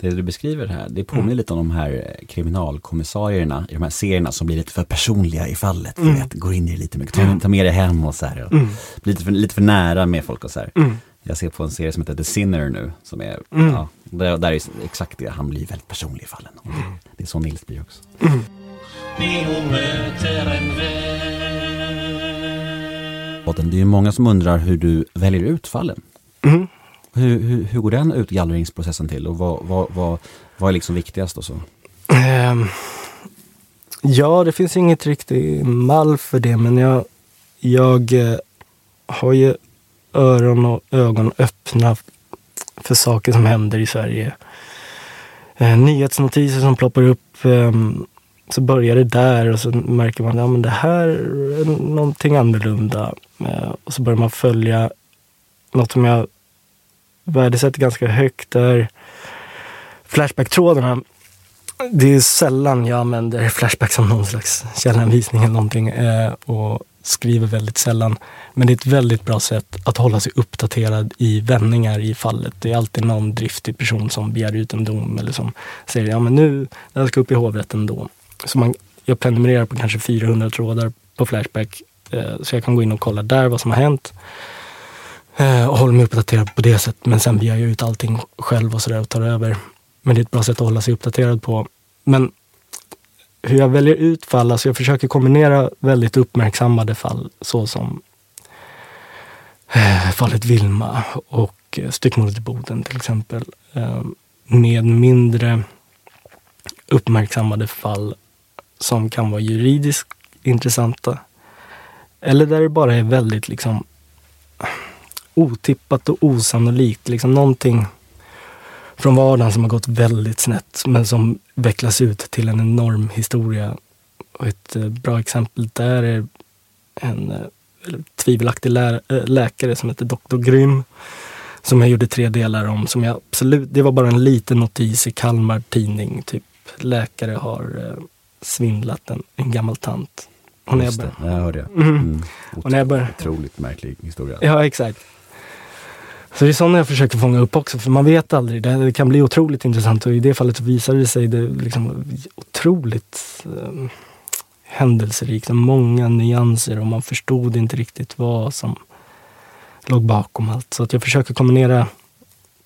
Det du beskriver här, det påminner lite om de här eh, kriminalkommissarierna i de här serierna som blir lite för personliga i fallet. Du vet, går in i det lite mycket, ta, ta med det hem och så här. Och blir lite för, lite för nära med folk och så här. Jag ser på en serie som heter The Sinner nu, som är, ja, där, där är exakt det, han blir väldigt personlig i fallen. Det, det är så Nils blir också. Nemo möter en vän. Botten, Det är många som undrar hur du väljer ut fallen. Mm. Hur, hur, hur går den utgallringsprocessen till och vad, vad, vad, vad är liksom viktigast och så? Ehm, ja, det finns inget riktigt mall för det, men jag, jag eh, har ju öron och ögon öppna för saker som händer i Sverige. Eh, nyhetsnotiser som ploppar upp. ehm, så börjar det där och så märker man att ja, men det här är någonting annorlunda. Eh, och så börjar man följa något som jag värdesätter ganska högt. Där Flashback-trådarna det är sällan jag använder Flashback som någon slags källanvisning eller någonting eh, och skriver väldigt sällan. Men det är ett väldigt bra sätt att hålla sig uppdaterad i vändningar i fallet. Det är alltid någon driftig person som begär ut en dom eller som säger ja men nu, det här ska upp i hovrätten då. Så man, jag prenumererar på kanske 400 trådar på Flashback eh, så jag kan gå in och kolla där vad som har hänt. Eh, och håller mig uppdaterad på det sättet. Men sen begär jag ut allting själv och sådär och tar över. Men det är ett bra sätt att hålla sig uppdaterad på. Men hur jag väljer ut fall, alltså jag försöker kombinera väldigt uppmärksammade fall såsom eh, fallet Vilma och styckmordet i Boden till exempel. Med mindre uppmärksammade fall som kan vara juridiskt intressanta. Eller där det bara är väldigt liksom otippat och osannolikt. Liksom någonting från vardagen som har gått väldigt snett men som vecklas ut till en enorm historia. Och ett eh, bra exempel där är en eh, tvivelaktig lä eh, läkare som heter Dr. Grym. Som jag gjorde tre delar om. Som jag absolut, det var bara en liten notis i Kalmar tidning. Typ läkare har eh, svindlat en, en gammal tant. Och när jag Just det, började, jag hörde det. Mhm. Mm. och när jag började, Otroligt märklig historia. Ja, exakt. Så det är sådana jag försöker fånga upp också, för man vet aldrig. Det, det kan bli otroligt intressant och i det fallet visade det sig det liksom otroligt eh, händelserikt många nyanser och man förstod inte riktigt vad som låg bakom allt. Så att jag försöker kombinera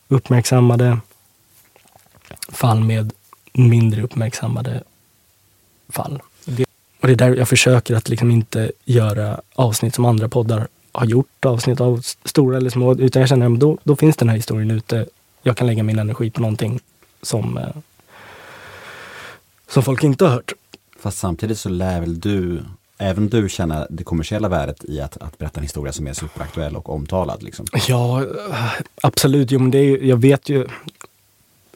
uppmärksammade fall med mindre uppmärksammade fall. Det, och det är där jag försöker att liksom inte göra avsnitt som andra poddar har gjort, avsnitt av stora eller små, utan jag känner att då, då finns den här historien ute. Jag kan lägga min energi på någonting som, eh, som folk inte har hört. Fast samtidigt så lär väl du, även du känna det kommersiella värdet i att, att berätta en historia som är superaktuell och omtalad. Liksom. Ja, eh, absolut. Jo, men det är, jag vet ju,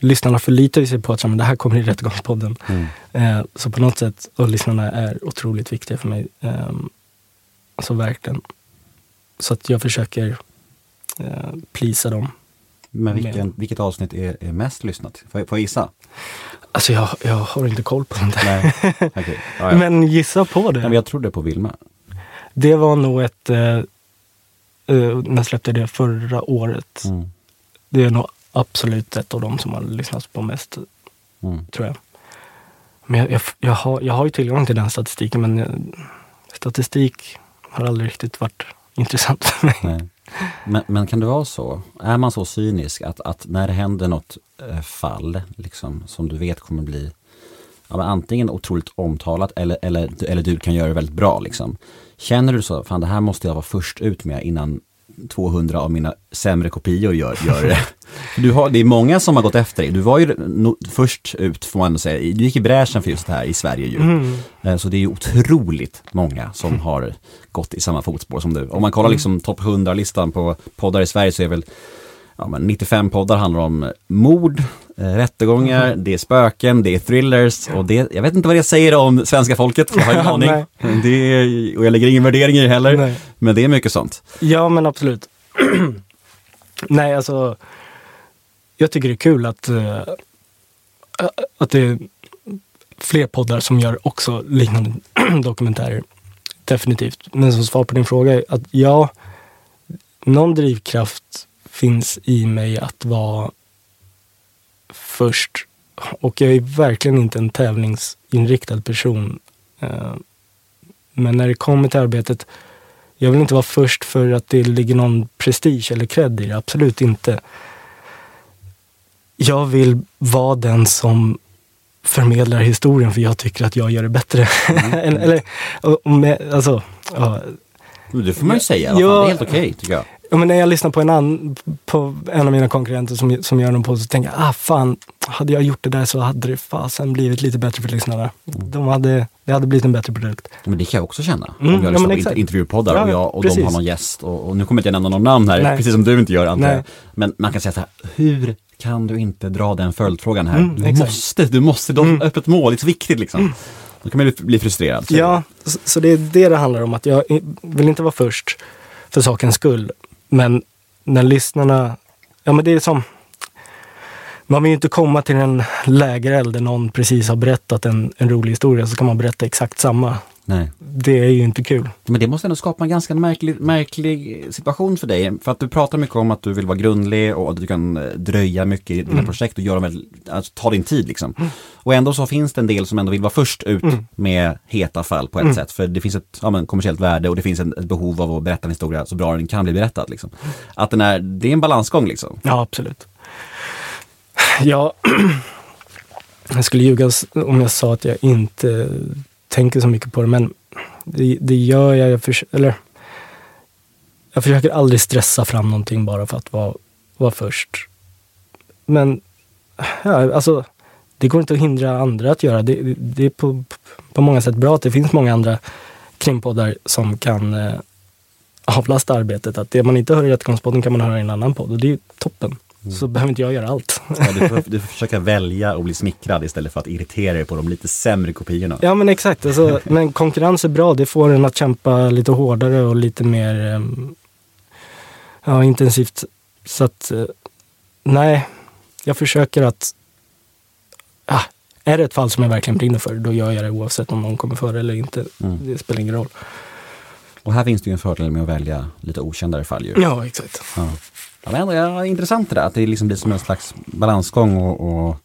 lyssnarna förlitar sig på att men det här kommer i Rättegångspodden. Mm. Eh, så på något sätt, och lyssnarna är otroligt viktiga för mig. Eh, alltså verkligen. Så att jag försöker eh, plisa dem. Men vilken, vilket avsnitt är, är mest lyssnat? Får jag, får jag gissa? Alltså jag, jag har inte koll på sånt där. Nej, okej. Ja, ja. Men gissa på det. Nej, men jag trodde på Vilma. Det var nog ett, eh, eh, när jag släppte det förra året. Mm. Det är nog absolut ett av dem som har lyssnats på mest, Mm. tror jag. Men jag, jag, jag, har, jag har ju tillgång till den statistiken, men eh, statistik har aldrig riktigt varit intressant för mig. Nej. Men, men kan det vara så? Är man så cynisk att, att när det händer något eh, fall liksom, som du vet kommer bli ja, antingen otroligt omtalat eller, eller, eller du kan göra det väldigt bra. Liksom. Känner du så, fan det här måste jag vara först ut med innan 200 av mina sämre kopior gör, gör det. Du har, det är många som har gått efter dig. Du var ju no, först ut, får man ändå säga. Du gick i bräschen för just det här i Sverige ju. Eh, Så det är ju otroligt många som har gått i samma fotspår som du. Om man kollar liksom topp 100-listan på poddar i Sverige så är väl ja, men 95 poddar handlar om mord, eh, rättegångar, det är spöken, det är thrillers och det, jag vet inte vad det säger om svenska folket, jag har ingen aning. Det är, och jag lägger ingen värdering i det heller, Nej. men det är mycket sånt. Ja, men absolut. Nej, alltså. Jag tycker det är kul att, eh, att det är fler poddar som gör också liknande dokumentärer. Definitivt. Men som svar på din fråga, att ja, någon drivkraft finns i mig att vara först. Och jag är verkligen inte en tävlingsinriktad person. Eh, Men när det kommer till arbetet jag vill inte vara först för att det ligger någon prestige eller cred i det. Absolut inte. Jag vill vara den som förmedlar historien för jag tycker att jag gör det bättre. eller, eller och- med, alltså, ja, Det får man ju säga, Ja. det är helt okej tycker jag. Ja, men när jag lyssnar på en, an, på en av mina konkurrenter som, som gör någon podd så tänker jag, ah fan, hade jag gjort det där så hade det fasen blivit lite bättre för lyssnarna. De hade, det hade blivit en bättre produkt. Men det kan jag också känna. Mm, om jag ja, lyssnar men på inter- intervjupoddar Ja, och, jag, och de har någon gäst och, och nu kommer jag inte nämna någon namn här, Nej. precis som du inte gör antar jag. Men man kan säga så här, hur kan du inte dra den följdfrågan här? Mm, du exakt. måste, du måste, de Mm. öppet mål, det är så viktigt liksom. Då kan man bli frustrerad. så- Ja, så, så det är det det handlar om. Att jag vill inte vara först för sakens skull. Men när lyssnarna... Ja, men det är som... Man vill ju inte komma till en lägereld där någon precis har berättat en, en rolig historia så kan man berätta exakt samma. Nej. Det är ju inte kul. Men det måste ändå skapa en ganska märklig, märklig situation för dig. För att du pratar mycket om att du vill vara grundlig och att du kan eh, dröja mycket i dina Mm. projekt och göra väl, alltså, ta din tid liksom. Och ändå så finns det en del som ändå vill vara först ut Mm. med heta fall på ett sätt. För det finns ett ja, men, kommersiellt värde och det finns ett behov av att berätta en historia så bra den kan bli berättad. Liksom. Att den är, det är en balansgång liksom. Ja, absolut. Ja, jag skulle ljuga om jag sa att jag inte tänker så mycket på det, men det, det gör jag. Jag, förs- eller, jag försöker aldrig stressa fram någonting bara för att vara, vara först. Men ja, alltså, det går inte att hindra andra att göra. Det, det är på, på många sätt bra att det finns många andra krimpoddar som kan eh, avlasta arbetet. Att det man inte hör i Rättegångspodden kan man höra i en annan podd och det är ju toppen. Så behöver inte jag göra allt. Ja, du, får, du får försöka välja och bli smickrad istället för att irritera dig på de lite sämre kopiorna. Ja men exakt, alltså, men konkurrens är bra. Det får en att kämpa lite hårdare och lite mer ehm, ja, intensivt. Så att, eh, nej, jag försöker att ah, är det ett fall som jag verkligen brinner för, då gör jag det oavsett om någon kommer före eller inte. Mm. Det spelar ingen roll. Och här finns det ju en fördel med att välja lite okändare fall ju. Ja, exakt. Ja. Ja, men ändå, ja, intressant det där, att det liksom blir som en slags balansgång och, och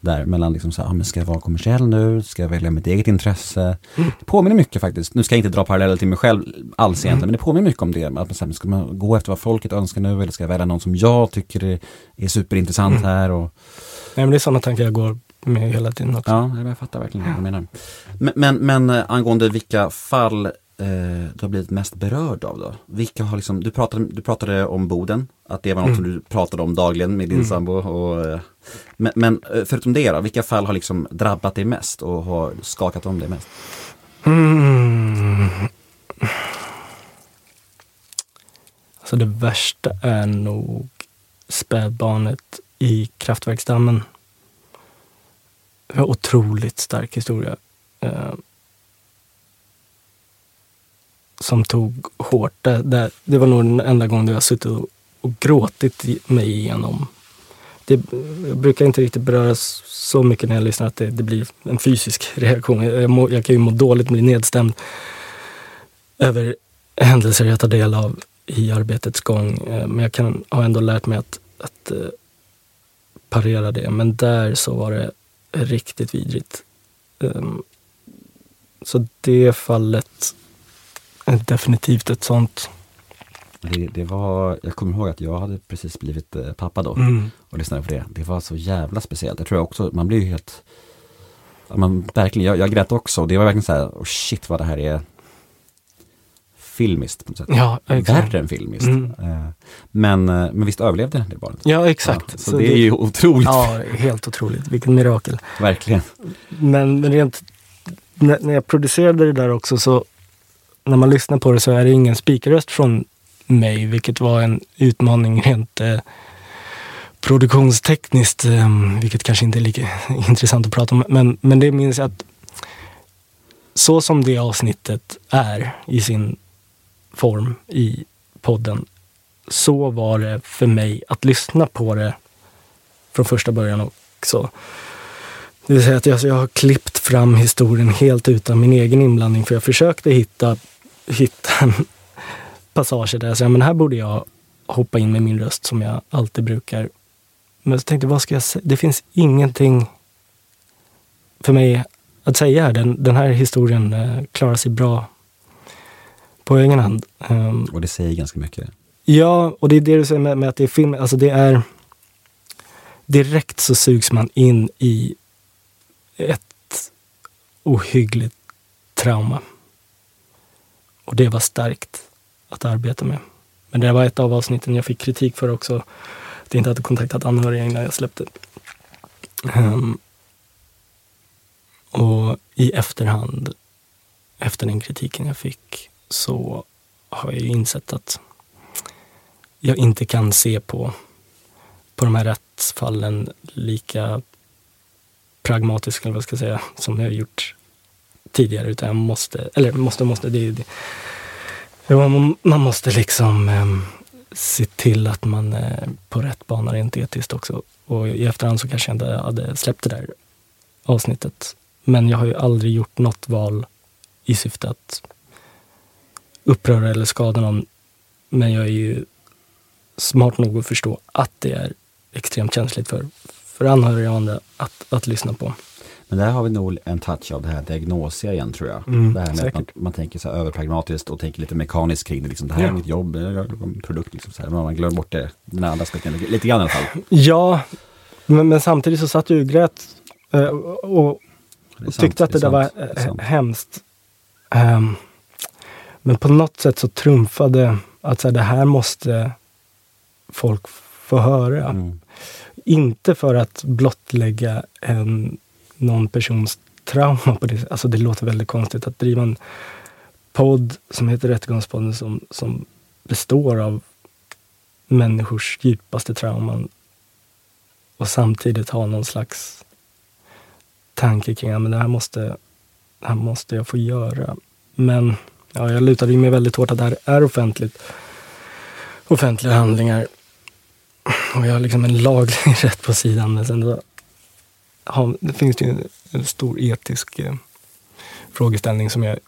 där mellan liksom så här, ah, men ska jag vara kommersiell nu, ska jag välja mitt eget intresse? Det påminner mycket faktiskt, nu ska jag inte dra paralleller till mig själv alls egentligen, men det påminner mycket om det. Att man, så här, ska man gå efter vad folket önskar nu eller ska jag välja någon som jag tycker är, är superintressant här? Och, Nej, men det är sådana tankar jag går med hela tiden också. ja, jag fattar verkligen vad du menar. Men, men, men eh, angående vilka fall eh, du har blivit mest berörd av då? Vilka har liksom, du, pratade, du pratade om Boden, att det var något som du pratade om dagligen med din sambo. Och, eh, men, men eh, förutom det då, vilka fall har liksom drabbat dig mest och har skakat om dig mest? Mm. Alltså det värsta är nog spädbarnet i kraftverksdammen. Det var en otroligt stark historia. Som tog hårt. Det, det, det var nog den enda gången jag suttit och, och gråtit mig igenom. Det jag brukar inte riktigt beröras så mycket när jag lyssnar att det, det blir en fysisk reaktion. Jag, må, jag kan ju må dåligt, bli nedstämd över händelser jag tar del av i arbetets gång. Eh, men jag kan, har ändå lärt mig att, att eh, parera det. Men där så var det riktigt vidrigt. Ehm, så det fallet definitivt ett sånt. Det, det var, jag kommer ihåg att jag hade precis blivit eh, pappa då Mm. och lyssnade på det. Det var så jävla speciellt. Jag tror jag också, man blir ju helt, man, verkligen, jag, jag grät också. Det var verkligen så här, oh shit vad det här är filmiskt på något sätt. Ja, exakt. Värre än filmiskt. Mm. Eh, Men, eh, men visst överlevde det barnet? Ja, exakt. Ja, så, det är ju otroligt, Ja, helt otroligt. Vilket mirakel. verkligen. Men men rent, när, när jag producerade det där också så, när man lyssnar på det så är det ingen spikröst från mig, vilket var en utmaning rent eh, produktionstekniskt, eh, vilket kanske inte är lika intressant att prata om. Men, men det minns jag att så som det avsnittet är i sin form i podden, så var det för mig att lyssna på det från första början också. Det vill säga att jag, jag har klippt fram historien helt utan min egen inblandning för jag försökte hitta, hitta en passage där jag säger men här borde jag hoppa in med min röst som jag alltid brukar. Men så tänkte jag, vad ska jag säga? Det finns ingenting för mig att säga här. Den, den här historien eh, klarar sig bra på egen hand. Ehm, Och det säger ganska mycket. Ja, och det är det du säger med, med att det är film. Alltså det är... Direkt så sugs man in i ett ohyggligt trauma. Och det var starkt att arbeta med. Men det var ett av avsnitten jag fick kritik för också. Att jag inte hade kontaktat anhöriga innan jag släppte. Um, och i efterhand, efter den kritiken jag fick, så har jag ju insett att jag inte kan se på, på de här rättsfallen lika pragmatiskt, eller vad ska jag säga, som jag har gjort tidigare. Utan jag måste, eller måste, måste, det det. Man, man måste liksom eh, se till att man är på rätt bana rent etiskt också. Och i efterhand så kanske jag inte hade släppt det där avsnittet. Men jag har ju aldrig gjort något val i syfte att uppröra eller skada någon. Men jag är ju smart nog att förstå att det är extremt känsligt för, för anhöriga och andra att, att lyssna på. Men där har vi nog en touch av det här diagnosia igen tror jag. Mm, det här med att man, man tänker så här överpragmatiskt och tänker lite mekaniskt kring det. Liksom, det här Ja. är mitt jobb, jag gör en produkt. Liksom, så här. Men man glömmer bort det, den andra aspekten lite grann i alla fall. Ja, men, men samtidigt så satt jag och grät eh, och, Det och sant, tyckte att det, är där var det eh, sant. hemskt. Ehm, men på något sätt så trumfade att så här, det här måste folk få höra. Mm. Inte för att blottlägga en, någon persons trauma på det Alltså det låter väldigt konstigt att driva en podd som heter Rättegångspodden som, som består av människors djupaste trauman och samtidigt ha någon slags tanke kring att det här måste, det här måste jag få göra. Men ja, jag lutade ju mig väldigt hårt att det här är offentligt. Offentliga handlingar. Och jag har liksom en laglig rätt på sidan. Men sen då, har, det finns det ju en, en stor etisk eh, frågeställning som jag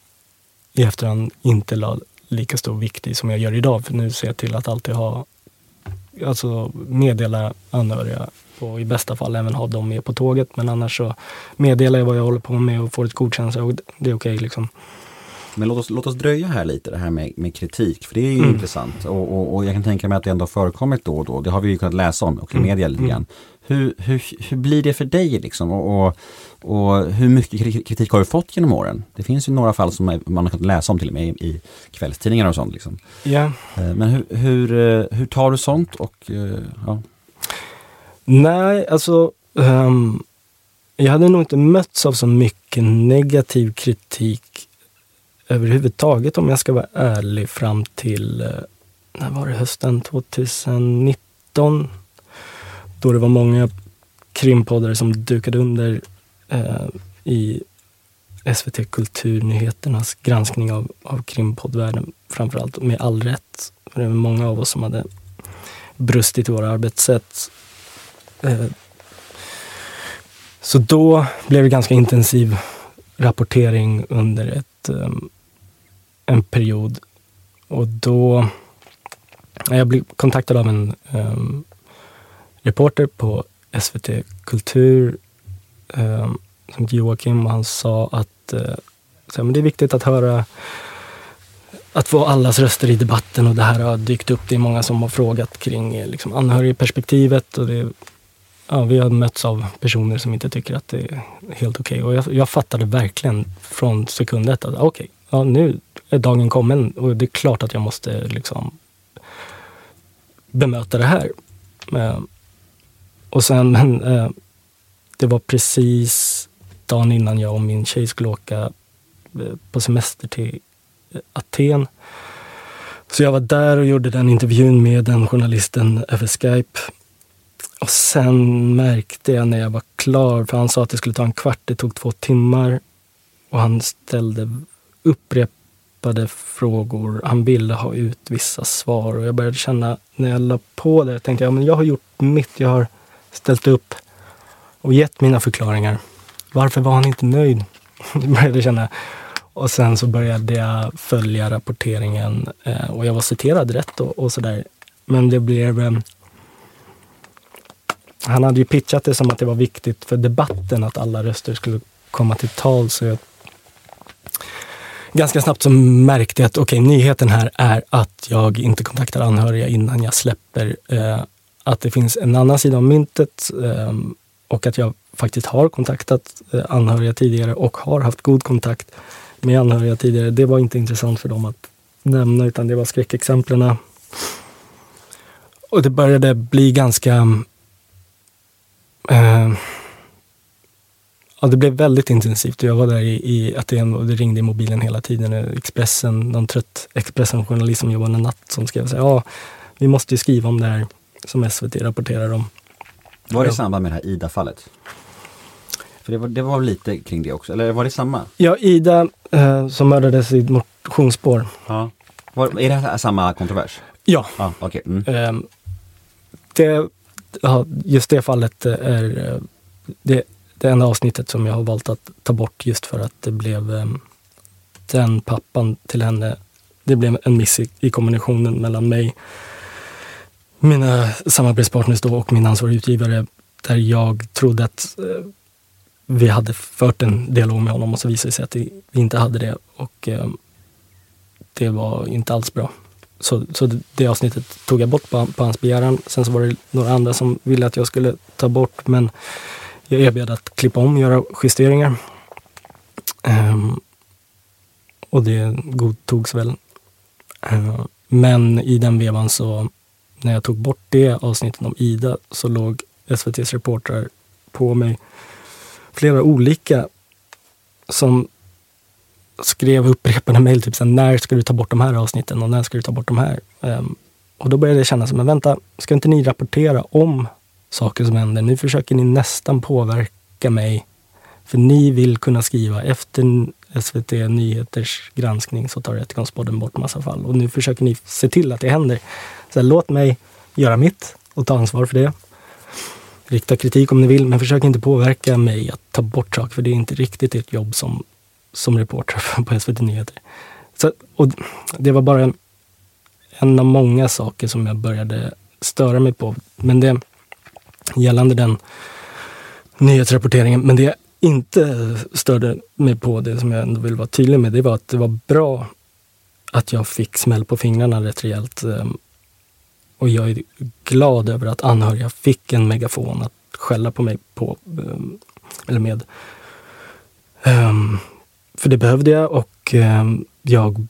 i efterhand inte la lika stor vikt i som jag gör idag. För nu ser jag till att alltid ha, alltså meddela anhöriga och i bästa fall även ha dem med på tåget. Men annars så meddelar jag vad jag håller på med och får ett godkännande och det är okej liksom. Men låt oss, låt oss dröja här lite, det här med, med kritik. För det är ju Mm. intressant. Och, och, och jag kan tänka mig att det ändå har förekommit då och då. Det har vi ju kunnat läsa om och i Mm. media lite Mm. grann. Hur, hur, hur blir det för dig liksom? Och, och, och hur mycket kri- kritik har du fått genom åren? Det finns ju några fall som man har kunnat läsa om till och med i, i kvällstidningar och sånt. Liksom. Ja. Eh, Men hur, hur, eh, hur tar du sånt? Och, eh, ja. Nej, alltså ehm, jag hade nog inte mötts av så mycket negativ kritik överhuvudtaget om jag ska vara ärlig fram till, eh, när var det, hösten 2019? Då det var många krimpoddare som dukade under eh, i SVT Kulturnyheternas granskning av, av krimpoddvärlden framförallt, med all rätt. För det var många av oss som hade brustit i våra arbetssätt. Eh, Så då blev det ganska intensiv rapportering under ett, ehm, en period. Och då jag blev kontaktad av en um, reporter på SVT Kultur um, som heter Joakim och han sa att uh, så här, men det är viktigt att höra att få allas röster i debatten och det här har dykt upp. Det är många som har frågat kring eh, liksom, anhörigperspektivet och det, ja, vi har mötts av personer som inte tycker att det är helt okej. Och jag, jag fattade verkligen från sekund ett att okej, ja, nu dagen kommen och det är klart att jag måste liksom bemöta det här. Eh, och sen, men eh, det var precis dagen innan jag och min tjej skulle åka eh, på semester till Aten. Så jag var där och gjorde den intervjun med den journalisten över Skype. Och sen märkte jag när jag var klar, för han sa att det skulle ta en kvart, det tog två timmar. Och han ställde upprepade frågor. Han ville ha ut vissa svar och jag började känna när jag la på det, tänkte jag, men jag har gjort mitt. Jag har ställt upp och gett mina förklaringar. Varför var han inte nöjd? Det började jag känna. Och sen så började jag följa rapporteringen eh, och jag var citerad rätt och, och sådär. Men det blev... Eh, han hade ju pitchat det som att det var viktigt för debatten att alla röster skulle komma till tal. Så jag, ganska snabbt så märkte jag att okej, okay, nyheten här är att jag inte kontaktar anhöriga innan jag släpper. Eh, att det finns en annan sida av myntet eh, och att jag faktiskt har kontaktat eh, anhöriga tidigare och har haft god kontakt med anhöriga tidigare. Det var inte intressant för dem att nämna utan det var skräckexemplen. Och det började bli ganska... Eh, ja, det blev väldigt intensivt. Jag var där i, i Aten och det ringde i mobilen hela tiden. Expressen, någon trött Expressen-journalist som jobbade natt som skrev så här, ja, vi måste ju skriva om det här som SVT rapporterar om. Var det i samband med det här Ida-fallet? För det var, det var lite kring det också, eller var det samma? Ja, Ida eh, som mördades i ett motionsspår. Ja. Var, är det här samma kontrovers? Ja. ja okay. Mm. Eh, det, ja, just det fallet är eh, det, det enda avsnittet som jag har valt att ta bort just för att det blev ehm, den pappan till henne, det blev en miss i, i kombinationen mellan mig, mina samarbetspartners då och min ansvariga utgivare där jag trodde att eh, vi hade fört en dialog med honom och så visade det sig att vi inte hade det. Och eh, det var inte alls bra. Så, så det avsnittet tog jag bort på, på hans begäran. Sen så var det några andra som ville att jag skulle ta bort men jag erbjöd att klippa om, göra justeringar. Um, och det godtogs väl. Uh, men i den vevan så, när jag tog bort det avsnittet om Ida, så låg SVTs reportrar på mig flera olika som skrev upprepade mejl, typ såhär, när ska du ta bort de här avsnitten och när ska du ta bort de här? Um, och då började jag känna som, men vänta, ska inte ni rapportera om saker som händer? Nu försöker ni nästan påverka mig. För ni vill kunna skriva efter SVT Nyheters granskning så tar Rättegångspodden bort massa fall. Och nu försöker ni se till att det händer. Så här, låt mig göra mitt och ta ansvar för det. Rikta kritik om ni vill, men försök inte påverka mig att ta bort saker, för det är inte riktigt ert jobb som, som reporter på SVT Nyheter. Så, och det var bara en, en av många saker som jag började störa mig på. Men det gällande den nyhetsrapporteringen. Men det jag inte störde mig på, det som jag ändå vill vara tydlig med, det var att det var bra att jag fick smäll på fingrarna rätt rejält. Ehm, och jag är glad över att anhöriga fick en megafon att skälla på mig på, ehm, eller med. Ehm, för det behövde jag och jag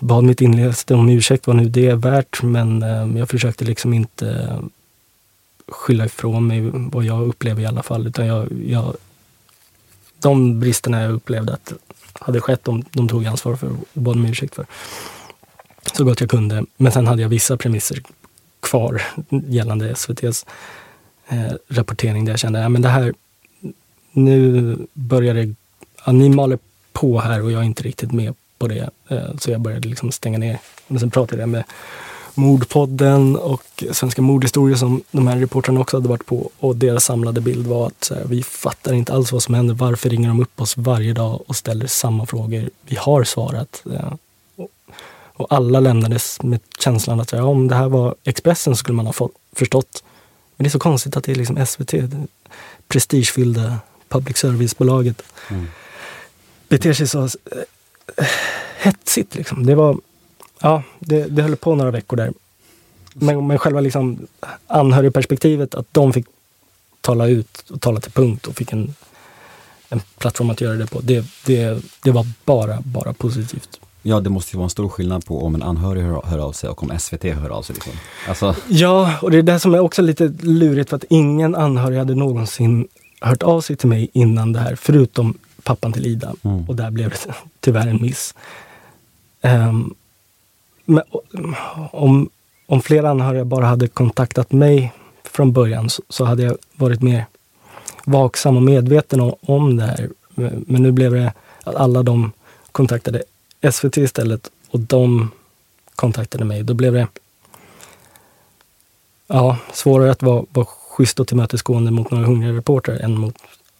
bad mitt inläste om ursäkt vad nu det är värt men jag försökte liksom inte skylla ifrån mig vad jag upplever i alla fall. Utan jag, jag, de bristerna jag upplevde att hade skett, de, de tog jag ansvar för och bad om ursäkt för. Så gott jag kunde. Men sen hade jag vissa premisser kvar gällande SVTs eh, rapportering där jag kände, ja men det här, nu börjar det, ja, ni maler på här och jag är inte riktigt med på det. Eh, så jag började liksom stänga ner. Men sen pratade jag med Mordpodden och Svenska mordhistorier som de här reportrarna också hade varit på och deras samlade bild var att här, vi fattar inte alls vad som händer. Varför ringer de upp oss varje dag och ställer samma frågor? Vi har svarat. Eh, och alla lämnades med känslan att om det här var Expressen skulle man ha fått, förstått. Men det är så konstigt att det är liksom SVT, det prestigefyllda public service-bolaget, mm. beter sig så äh, hetsigt. Liksom. Det var, ja, det, det höll på några veckor där. Men, men själva liksom anhörigperspektivet, att de fick tala ut och tala till punkt och fick en, en plattform att göra det på. Det, det, det var bara, bara positivt. Ja, det måste ju vara en stor skillnad på om en anhörig hör, hör av sig och om SVT hör av sig. Liksom. Alltså, Ja, och det är det som är också lite lurigt för att ingen anhörig hade någonsin hört av sig till mig innan det här, förutom pappan till Ida. Mm. Och där blev det tyvärr en miss. Ehm, men om, om flera anhöriga bara hade kontaktat mig från början så, så hade jag varit mer vaksam och medveten om, om det här. Men men nu blev det att alla de kontaktade SVT istället och de kontaktade mig. Då blev det ja, svårare att vara, vara schysst och tillmötesgående mot några hungriga reportrar än mot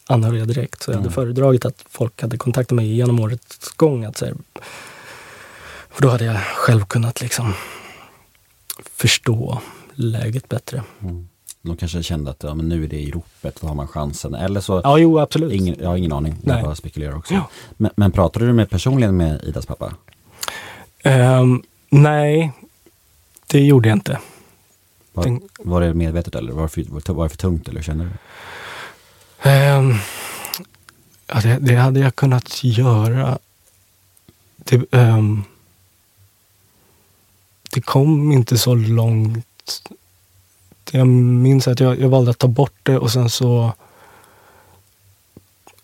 anhöriga direkt. Så jag hade Mm. föredragit att folk hade kontaktat mig genom årets gång. Att, så här, för då hade jag själv kunnat liksom förstå läget bättre. mm. De kanske kände att ja, men nu är det i ropet, då har man chansen. Eller så, Ja, jo absolut. ingen, jag har ingen aning, jag Nej. bara spekulerar också. Ja. Men, men pratade du med personligen med Idas pappa? Ehm, nej, det gjorde jag inte. Var, var det medvetet eller var det för, var det för tungt eller känner du? Ehm, ja, det, det hade jag kunnat göra. Det, ehm, det kom inte så långt. Jag minns att jag, jag valde att ta bort det och sen så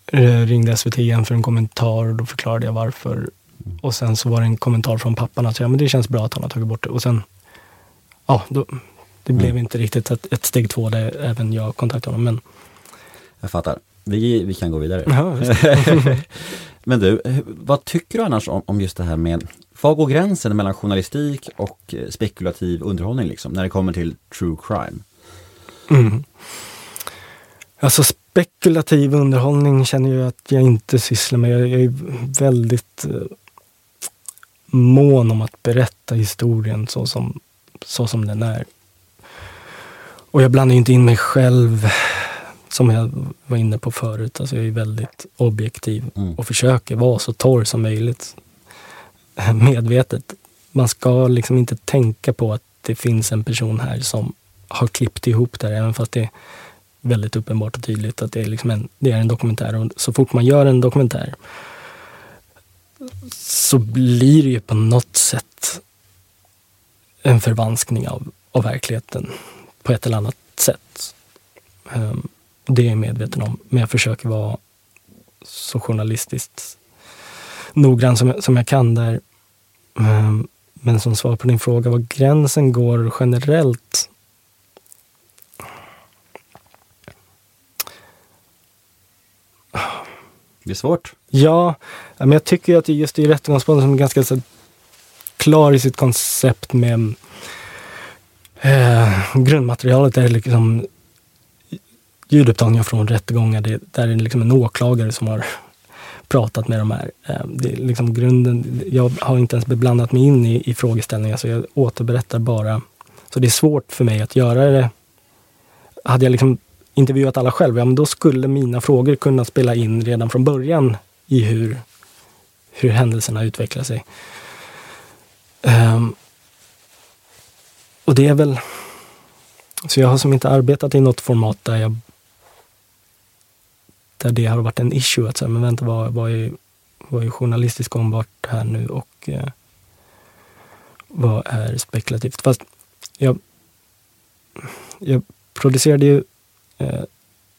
eh, ringde SVT igen för en kommentar och då förklarade jag varför. Och sen så var det en kommentar från pappan att ja, men det känns bra att han har tagit bort det. Och sen, ja, då, det blev inte riktigt ett, ett steg två där även jag kontaktade honom. Men Jag fattar. Vi, vi kan gå vidare. Ja. Men du, vad tycker du annars om, om just det här med, var går gränsen mellan journalistik och eh, spekulativ underhållning liksom, när det kommer till true crime? Mm. Alltså spekulativ underhållning känner jag att jag inte sysslar med. Jag jag är väldigt eh, mån om att berätta historien så som, så som den är. Och jag blandar inte in mig själv som jag var inne på förut. Alltså jag är väldigt objektiv Mm. och försöker vara så torr som möjligt. Eh, medvetet. Man ska liksom inte tänka på att det finns en person här som har klippt ihop det här, även fast det är väldigt uppenbart och tydligt att det är, liksom en, det är en dokumentär. Och så fort man gör en dokumentär så blir det ju på något sätt en förvanskning av, av verkligheten på ett eller annat sätt. Um, det är jag medveten om, men jag försöker vara så journalistiskt noggrann som som jag kan där. Ehm, men som svar på din fråga var gränsen går generellt. Det är svårt. Ja, men jag tycker att just i Rättegångspodden som är ganska så, klar i sitt koncept med eh, grundmaterialet är liksom ljudupptagningar från rättegångar. Det, där är det liksom en åklagare som har pratat med de här. Eh, det är liksom grunden, jag har inte ens beblandat mig in i, i frågeställningar så jag återberättar bara. Så det är svårt för mig att göra det. Hade jag liksom intervjuat alla själv, ja men då skulle mina frågor kunna spela in redan från början i hur, hur händelserna utvecklar sig. Um, och det är väl... Så jag har som inte arbetat i något format där jag där det har varit en issue. Att säga, men vänta, vad, vad, är, vad är journalistiskt gångbart här nu och eh, vad är spekulativt? Fast jag, jag producerade ju eh,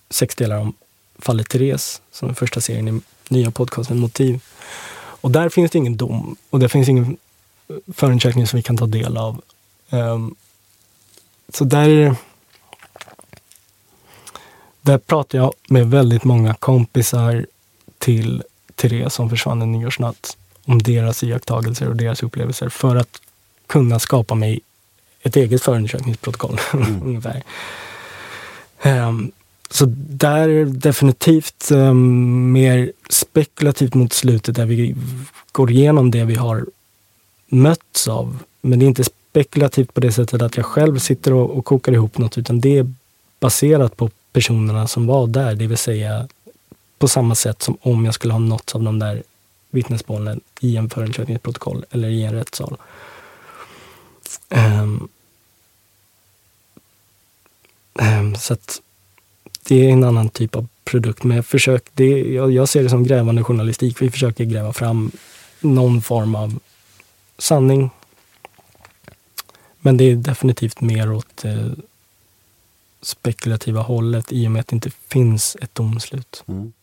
sex delar om fallet Therese, som är första serien i nya podcasten Motiv. Och där finns det ingen dom och det finns ingen eh, förundersökning som vi kan ta del av. Um, så där, där pratar jag med väldigt många kompisar till Therese som försvann en nyårsnatt om deras iakttagelser och deras upplevelser för att kunna skapa mig ett eget förundersökningsprotokoll ungefär. Ehm, så där definitivt um, mer spekulativt mot slutet där vi går igenom det vi har mötts av. Men det är inte spekulativt på det sättet att jag själv sitter och, och kokar ihop något utan det är baserat på personerna som var där. Det vill säga på samma sätt som om jag skulle ha nåtts av de där vittnesmålen i en förundersökningsprotokoll eller i en rättssal. Um, um, så att det är en annan typ av produkt. Men jag, försök, det, jag, jag ser det som grävande journalistik. Vi försöker gräva fram någon form av sanning. Men det är definitivt mer åt det spekulativa hållet i och med att det inte finns ett domslut. Mm.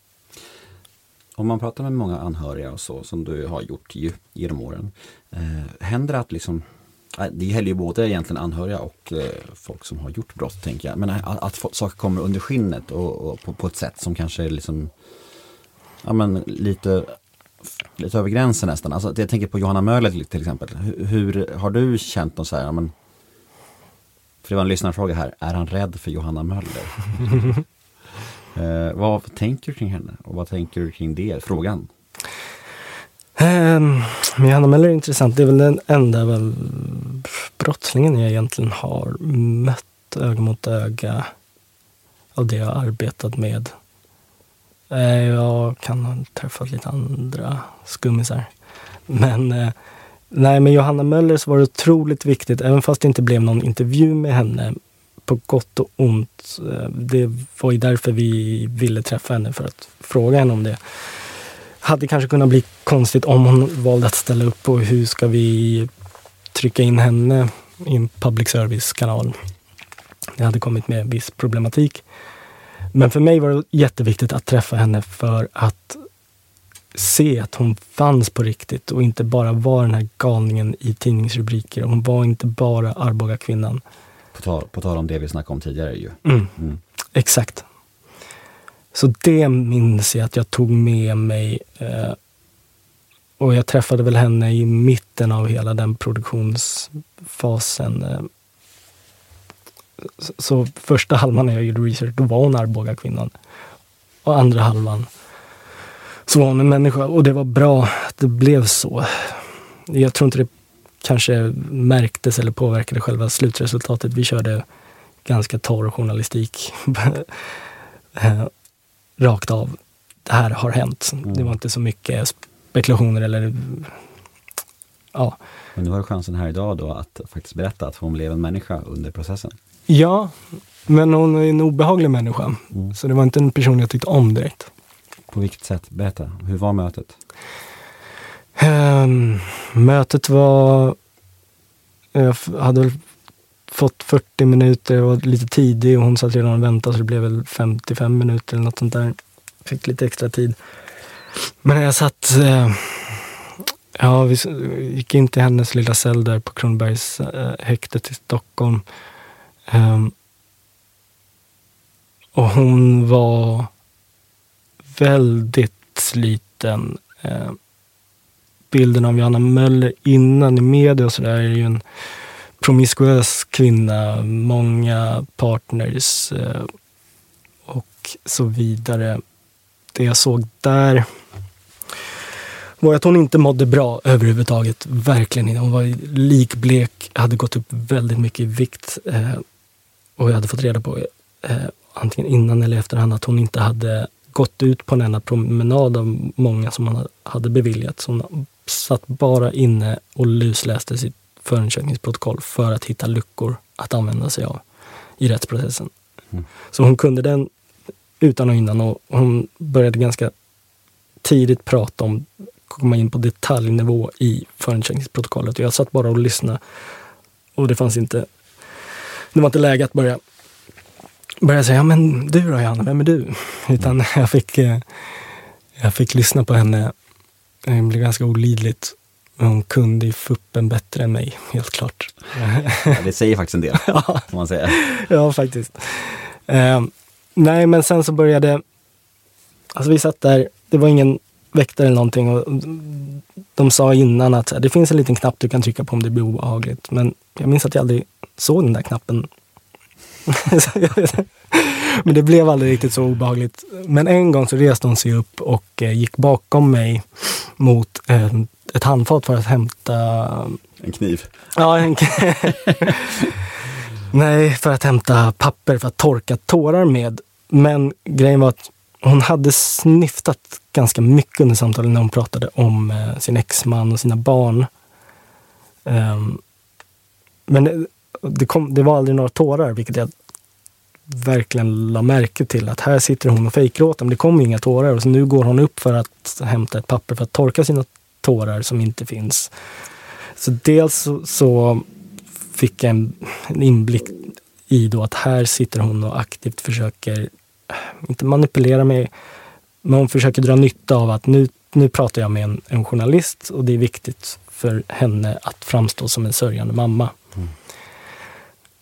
Om man pratar med många anhöriga och så, som du har gjort ju, genom åren. Eh, händer det att liksom, eh, det gäller ju både egentligen anhöriga och eh, folk som har gjort brott, tänker jag. Men eh, att, att saker kommer under skinnet och, och på, på ett sätt som kanske är liksom, ja men lite, lite över gränsen nästan. Alltså, jag tänker på Johanna Möller till, till exempel. Hur, hur har du känt något så här, ja, men, för det var en lyssnarfråga här, är han rädd för Johanna Möller? Eh, vad tänker du kring henne och vad tänker du kring det, frågan? Um, Johanna Möller är intressant. Det är väl den enda väl, brottslingen jag egentligen har mött öga mot öga av det jag har arbetat med. Eh, jag kan ha träffat lite andra skummisar. Men eh, nej, med Johanna Möller så var det otroligt viktigt, även fast det inte blev någon intervju med henne, på gott och ont. Eh, det var ju därför vi ville träffa henne, för att fråga henne om det hade kanske kunnat bli konstigt om hon valde att ställa upp på hur ska vi trycka in henne i en public service-kanal. Det hade kommit med viss problematik. Men för mig var det jätteviktigt att träffa henne för att se att hon fanns på riktigt och inte bara var den här galningen i tidningsrubriker. Hon var inte bara Arboga kvinnan. På tal, på tal om det vi snackade om tidigare ju. Mm. Mm. Exakt. Så det minns jag att jag tog med mig. Eh, och jag träffade väl henne i mitten av hela den produktionsfasen. Eh. Så, första halvan när jag gjorde research, då var hon Arboga kvinnan. Och andra halvan så var hon en människa. Och det var bra att det blev så. Jag tror inte det kanske märktes eller påverkade själva slutresultatet. Vi körde ganska torr journalistik. Eh, Rakt av. Det här har hänt. Det var inte så mycket spekulationer eller ja. Men nu har du chansen här idag då att faktiskt berätta att hon blev en människa under processen. Ja, men hon är en obehaglig människa. Så det var inte en person jag tyckte om direkt. På vilket sätt? Berätta. Hur var mötet? Um, mötet var... Jag hade väl fått 40 minuter, jag var lite tidig och hon satt redan och väntade så det blev väl 55 minuter eller något sånt där. Fick lite extra tid. Men när jag satt... Eh, ja, vi gick in till hennes lilla cell där på Kronbergs eh, häktet i Stockholm. Um, och hon var väldigt sliten. Eh, bilden av Johanna Möller innan i media och sådär är ju en promiskuös kvinna, många partners eh, och så vidare. Det jag såg där var att hon inte mådde bra överhuvudtaget. Verkligen inte. Hon var likblek, hade gått upp väldigt mycket i vikt eh, och jag hade fått reda på eh, antingen innan eller efterhand att hon inte hade gått ut på en enda promenad av många som man hade beviljat. Så hon satt bara inne och lusläste sitt förundersökningsprotokoll för att hitta luckor att använda sig av i rättsprocessen. Så hon kunde den utan och innan och hon började ganska tidigt prata om, komma in på detaljnivå i förundersökningsprotokollet. Jag satt bara och lyssnade och det fanns inte, det var inte läge att börja börja säga, ja men du då Johanna, vem är du? Utan jag fick, eh, jag fick lyssna på henne. Det blev ganska olidligt. Hon kunde ju fuppen bättre än mig, helt klart. Ja, det säger faktiskt en del, om man säger. ja, faktiskt. Eh, nej, men sen så började... Alltså vi satt där, det var ingen väktare eller någonting. Och de sa innan att det finns en liten knapp du kan trycka på om det blir obehagligt. Men jag minns att jag aldrig såg den där knappen. Så jag vet inte. men det blev aldrig riktigt så obehagligt. Men en gång så reste hon sig upp och eh, gick bakom mig mot eh, ett handfat för att hämta En kniv. Ja, en... Nej, för att hämta papper för att torka tårar med. Men grejen var att hon hade snyftat ganska mycket under samtalet när hon pratade om eh, sin exman och sina barn. Ehm, men det, kom, det var aldrig några tårar, vilket jag verkligen la märke till. Att här sitter hon och fejkgråter, men det kom inga tårar. Och så nu går hon upp för att hämta ett papper för att torka sina tårar som inte finns. Så dels så, så fick jag en, en inblick i då att här sitter hon och aktivt försöker, inte manipulera mig, men hon försöker dra nytta av att nu, nu pratar jag med en, en journalist och det är viktigt för henne att framstå som en sörjande mamma. Mm.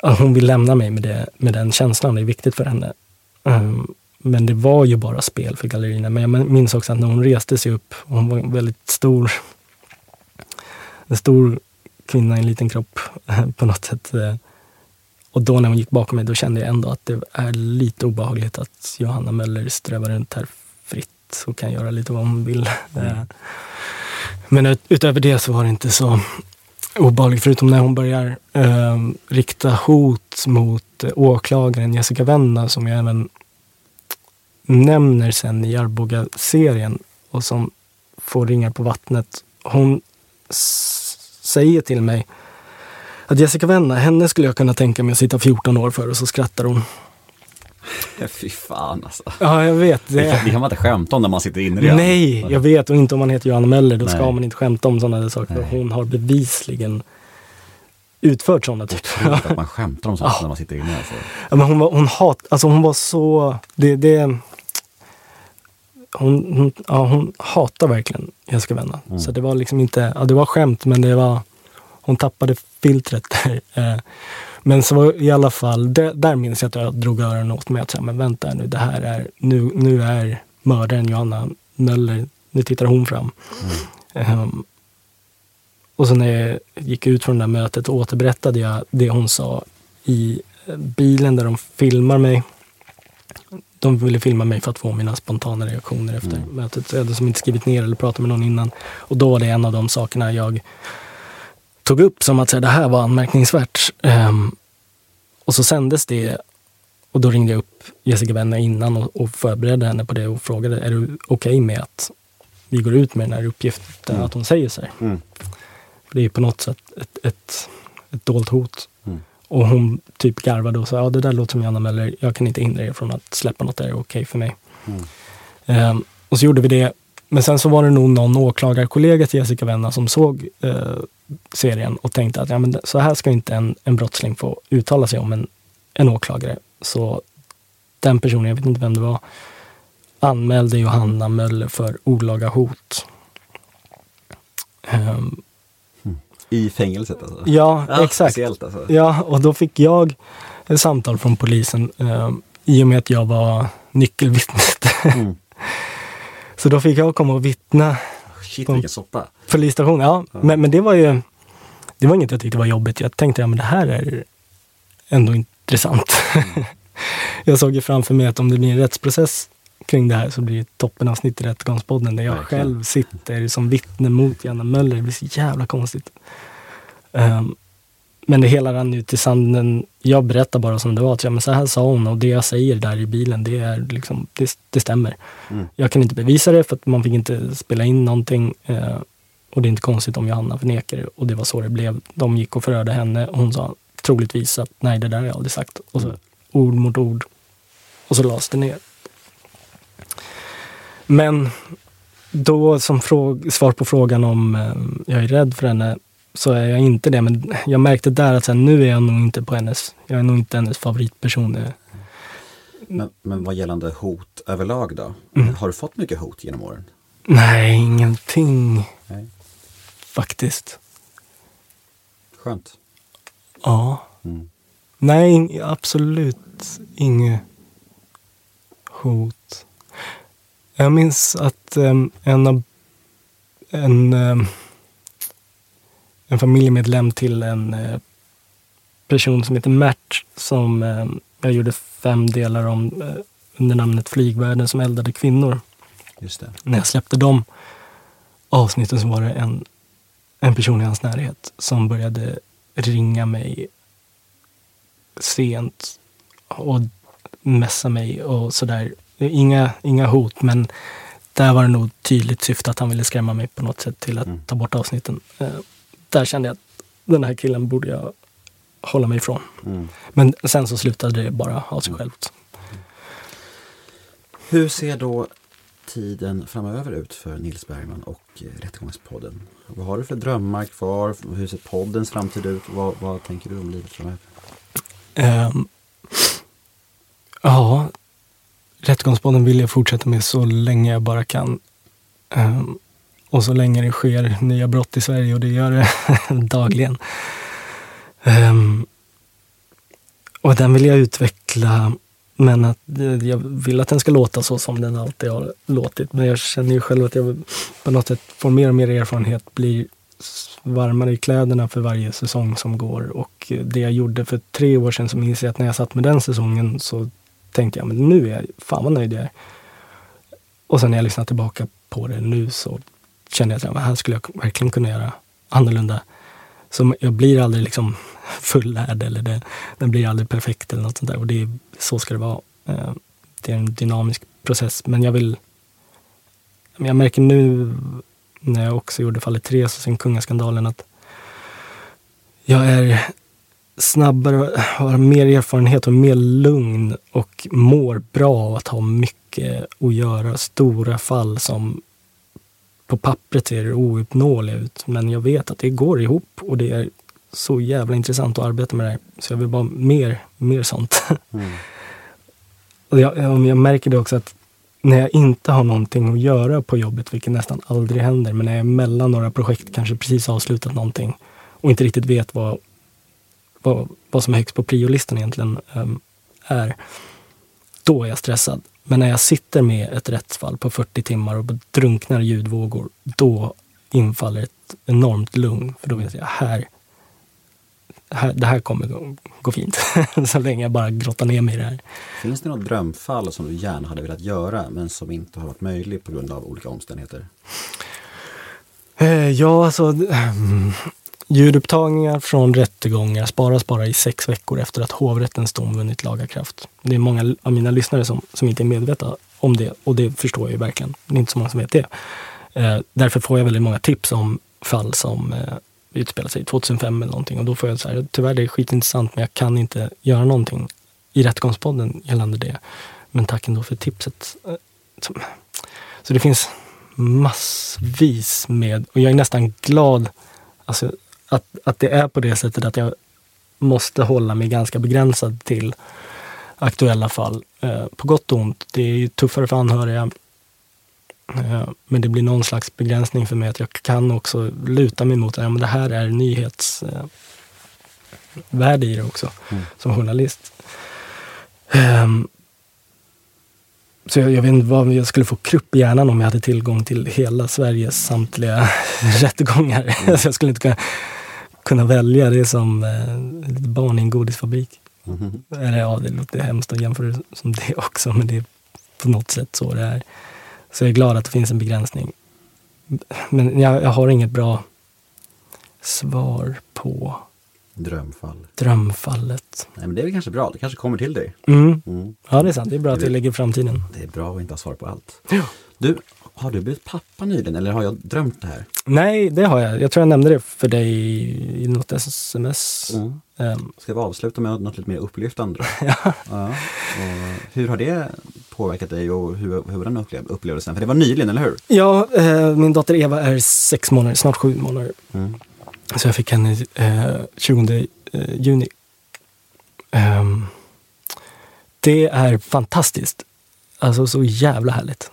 Hon vill lämna mig med, det, med den känslan, det är viktigt för henne. Um, men det var ju bara spel för gallerierna. Men jag minns också att när hon reste sig upp, hon var en väldigt stor, en stor kvinna i en liten kropp på något sätt. eh, Och då när hon gick bakom mig, då kände jag ändå att det är lite obehagligt att Johanna Möller strövar runt här fritt och kan göra lite vad hon vill. Eh, Men ut- utöver det så var det inte så Obehaglig förutom när hon börjar eh, rikta hot mot eh, åklagaren Jessica Wenna som jag även nämner sen i Arboga-serien och som får ringar på vattnet. Hon säger till mig att Jessica Wenna, henne skulle jag kunna tänka mig att sitta 14 år för och så skrattar hon. Fy fan alltså. Ja, jag vet. Det kan, det kan man inte skämta om när man sitter inne redan. Nej, jag vet. Och inte om man heter Johanna Möller. Då ska Nej. man inte skämta om sådana där saker. Nej. Hon har bevisligen utfört sådana typer Otroligt att man skämtar om sånt när man sitter inne. Alltså. Ja, men hon, var, hon, hat, alltså hon var så... Det, det, hon, hon, ja, hon hatar verkligen Jessica Wenna. Mm. Så det var liksom inte... Ja, det var skämt, men det var... Hon tappade filtret. Eh, Men så i alla fall, där, där minns jag att jag drog öronen åt mig. Att säga, men vänta nu, det här är... Nu, nu är mördaren Johanna Möller, nu tittar hon fram. Ehm, och så när jag gick ut från det där mötet återberättade jag det hon sa i bilen där de filmar mig. De ville filma mig för att få mina spontana reaktioner efter mötet. Så jag hade som inte skrivit ner eller pratat med någon innan. Och då var det en av de sakerna jag tog upp som att säga, det här var anmärkningsvärt. Ehm, och så sändes det och då ringde jag upp Jessica Wenner innan och, och förberedde henne på det och frågade, är du okej med att vi går ut med den här uppgiften, att hon säger så här? Mm. För det är på något sätt ett, ett, ett dolt hot. Mm. Och hon typ garvade och sa, ja det där låter som Johanna Möller, jag kan inte hindra er från att släppa något, det är okej för mig. Mm. Ehm, och så gjorde vi det. Men sen så var det nog någon åklagarkollega till Jessica Wenna som såg eh, serien och tänkte att ja, men så här ska inte en, en brottsling få uttala sig om en, en åklagare. Så den personen, jag vet inte vem det var, anmälde Johanna Möller för olaga hot. Ehm, I fängelset alltså? ja, exakt. Speciellt alltså. Ja, och då fick jag ett samtal från polisen eh, i och med att jag var nyckelvittnet. Mm. Så då fick jag komma och vittna Shit vilken soppa. polisstationen. Ja, Men, men det var ju det var inget jag tyckte var jobbigt. Jag tänkte, ja men det här är ändå intressant. jag såg ju framför mig att om det blir en rättsprocess kring det här så blir det toppenavsnitt i Rättegångspodden där jag Verkligen. själv sitter som vittne mot Janna Möller. Det blir så jävla konstigt. Ehm, men det hela rann ut i sanden. Jag berättar bara som det var. Att, ja, men så här sa hon och det jag säger där i bilen, det, är liksom, det, det stämmer. Mm. Jag kan inte bevisa det för att man fick inte spela in någonting. Eh, och det är inte konstigt om Johanna förnekar det. Och det var så det blev. De gick och förhörde henne och hon sa troligtvis att nej, det där har jag aldrig sagt. Och så ord mot ord. Och så lades det ner. Men då som fråg, svar på frågan om eh, jag är rädd för henne så är jag inte det. Men jag märkte där att så här, nu är jag nog inte på hennes, jag är nog inte hennes favoritperson. eh. Men, men vad gällande hot överlag då? Mm. Har du fått mycket hot genom åren? Nej, ingenting Nej. faktiskt. Skönt. Ja. Mm. Nej, absolut inget hot. Jag minns att em, en av en, em, en familjemedlem till en eh, person som heter Mert som em, jag gjorde fem delar om eh, under namnet Flygvärden som eldade kvinnor. Just det. När jag släppte de avsnitten så var det en, en person i hans närhet som började ringa mig sent och messa mig och sådär. Inga, inga hot, men där var det nog tydligt syfte att han ville skrämma mig på något sätt till att Mm. ta bort avsnitten. Där kände jag att den här killen borde jag hålla mig ifrån. Mm. Men sen så slutade det bara av sig självt. Hur ser då tiden framöver ut för Nils Bergman och eh, Rättegångspodden? Vad har du för drömmar kvar? Hur ser poddens framtid ut? Vad, vad tänker du om livet framöver? Ehm, ja, Rättegångspodden vill jag fortsätta med så länge jag bara kan. Ehm, och så länge det sker nya brott i Sverige och det gör det dagligen. Um, och den vill jag utveckla men att eh, jag vill att den ska låta så som den alltid har låtit. Men jag känner ju själv att jag på något sätt får mer och mer erfarenhet, blir varmare i kläderna för varje säsong som går. Och eh, det jag gjorde för tre år sedan som inser jag att när jag satt med den säsongen så tänkte jag, men nu är jag fan vad nöjd jag är. Och sen när jag lyssnar tillbaka på det nu så kände jag att det här skulle jag verkligen kunna göra annorlunda. Så jag blir aldrig liksom fullärd eller det, den blir aldrig perfekt eller något sånt där. Och det, så ska det vara. Eh, det är en dynamisk process. Men jag vill... men Jag märker nu när jag också gjorde fallet Therese och sen kungaskandalen att jag är snabbare, har mer erfarenhet och mer lugn och mår bra av att ha mycket att göra. Stora fall som på pappret ser ouppnåeliga ut. Men jag vet att det går ihop och det är så jävla intressant att arbeta med det här. Så jag vill bara mer, mer sånt. och jag, jag märker det också att när jag inte har någonting att göra på jobbet, vilket nästan aldrig händer, men när jag är mellan några projekt, kanske precis avslutat någonting och inte riktigt vet vad, vad, vad som är högst på priolistan egentligen ehm, är, då är jag stressad. Men när jag sitter med ett rättsfall på 40 timmar och drunknar i ljudvågor, då infaller ett enormt lugn. För då vet jag, här, här det här kommer gå, gå fint. Så länge jag bara grottar ner mig i det här. Finns det något drömfall som du gärna hade velat göra men som inte har varit möjligt på grund av olika omständigheter? Eh, ja, alltså mm, ljudupptagningar från rättegångar sparas bara i sex veckor efter att hovrättens dom vunnit laga kraft. Det är många av mina lyssnare som, som inte är medvetna om det och det förstår jag ju verkligen. Det är inte så många som vet det. Eh, därför får jag väldigt många tips om fall som eh, utspelar sig 2005 eller någonting och då får jag så här, tyvärr det är skitintressant men jag kan inte göra någonting i Rättegångspodden gällande det. Men tack ändå för tipset. Eh, så det finns massvis med, och jag är nästan glad alltså, att, att det är på det sättet att jag måste hålla mig ganska begränsad till aktuella fall. Eh, på gott och ont. Det är ju tuffare för anhöriga. Eh, men det blir någon slags begränsning för mig att jag kan också luta mig mot att ja, men det här är nyhetsvärde eh, i det också som journalist. Ehm, så jag, jag vet inte vad jag skulle få krupp i hjärnan om jag hade tillgång till hela Sveriges samtliga rättegångar. så jag skulle inte kunna, kunna välja. Det är som eh, ett barn i en godisfabrik. Eller ja, det låter hemskt att jämföra det som det också, men det är på något sätt så det är. Så jag är glad att det finns en begränsning. Men jag, jag har inget bra svar på Drömfall. drömfallet. Nej, men det är väl kanske bra, det kanske kommer till dig. Mm. Mm. Ja, det är sant. Det är bra att vi lägger framtiden. Det är bra att inte ha svar på allt. Ja. Du, har du blivit pappa nyligen eller har jag drömt det här? Nej, det har jag. Jag tror jag nämnde det för dig i något sms. Mm. Ehm, Ska vi avsluta med något lite mer upplyftande? ja. Och hur har det påverkat dig och hur, hur den upplev upplevelsen? För det var nyligen, eller hur? ja, eh, min dotter Eva är sex månader, snart sju månader. Mm. Så jag fick henne eh, 20 eh, juni. Ehm, det är fantastiskt. Alltså så jävla härligt.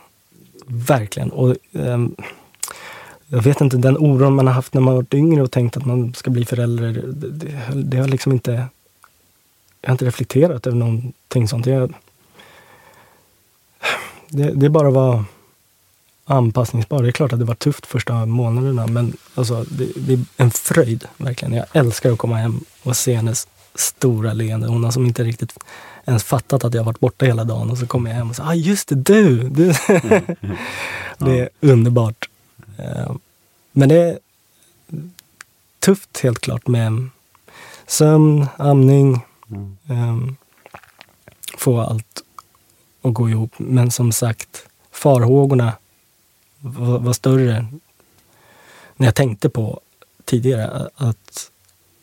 Verkligen. Och, um, jag vet inte, den oron man har haft när man varit yngre och tänkt att man ska bli förälder. Det, det, det har liksom inte... Jag har inte reflekterat över någonting sånt. Jag, det, det är bara att vara anpassningsbar. Det är klart att det var tufft första månaderna men alltså, det, det är en fröjd verkligen. Jag älskar att komma hem och se hennes stora leende. Hon har som inte riktigt ens fattat att jag varit borta hela dagen och så kommer jag hem och säger ah just det, du! du. det är underbart. Eh, Men det är tufft helt klart med sömn, amning, Mm. um, få allt att gå ihop. Men som sagt, farhågorna var, var större när jag tänkte på tidigare att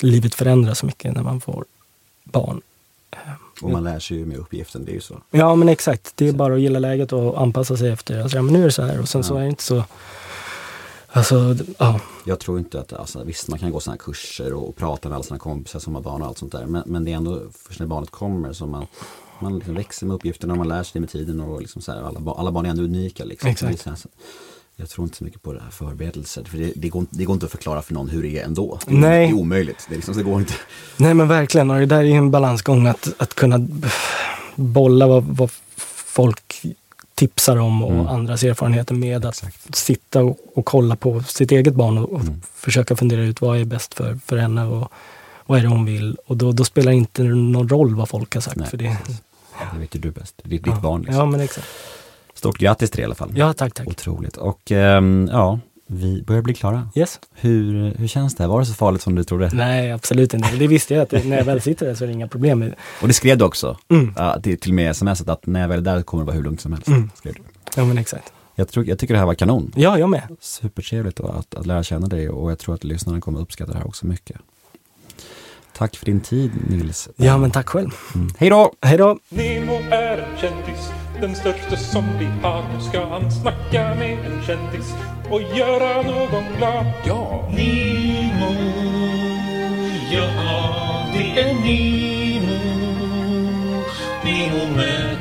livet förändras så mycket när man får barn. Och man lär sig ju med uppgiften, det är ju så. Ja men exakt, det är bara att gilla läget och anpassa sig efter. Alltså, ja, men nu är det så här och sen så är det inte så... Alltså, ja. Jag tror inte att, alltså, visst man kan gå sådana kurser och, och prata med alla sina kompisar som har barn och allt sånt där. Men, men det är ändå först när barnet kommer som man, man liksom växer med uppgifterna och man lär sig det med tiden. Och liksom så här, alla, alla barn är ändå unika. Liksom. Exakt. Jag tror inte så mycket på det här förberedelser. För det, det, går, inte- det går inte att förklara för någon hur det är ändå. Det Nej. det är omöjligt. Det, liksom, det går inte. Nej men verkligen, och det där är ju en balansgång att, att kunna bolla vad, vad folk tipsar om och Mm. andras erfarenheter med att sitta och, och kolla på sitt eget barn och, och Mm. försöka fundera ut vad är bäst för, för henne och vad är det hon vill. Och då, då spelar det inte någon roll vad folk har sagt. Nej, för det, Det vet ju du bäst. Det är ditt, ditt barn. Liksom. Ja men exakt. Stort grattis till det i alla fall. Ja tack tack. Otroligt. Och ehm, ja, vi börjar bli klara. Yes. Hur, hur känns det? Var det så farligt som du trodde? Nej absolut inte. Det visste jag att det, när jag väl sitter där så är det inga problem. med det. Och det skrev du också? Mm. Ja, till, till och med smset att när jag väl är där kommer det vara hur lugnt som helst. Mm. Skrev du. Ja men exakt. Jag, tror, jag tycker det här var kanon. Ja jag med. Supertrevligt då att, att lära känna dig och jag tror att lyssnarna kommer uppskatta det här också mycket. Tack för din tid Nils. Ja men tack själv. Mm. Hej då! Hej då. Nemo är en kändis, den största som vi har. Nu ska han snacka med en kändis och göra någon glad. Ja! Nemo, ja det är Nemo. Nemo med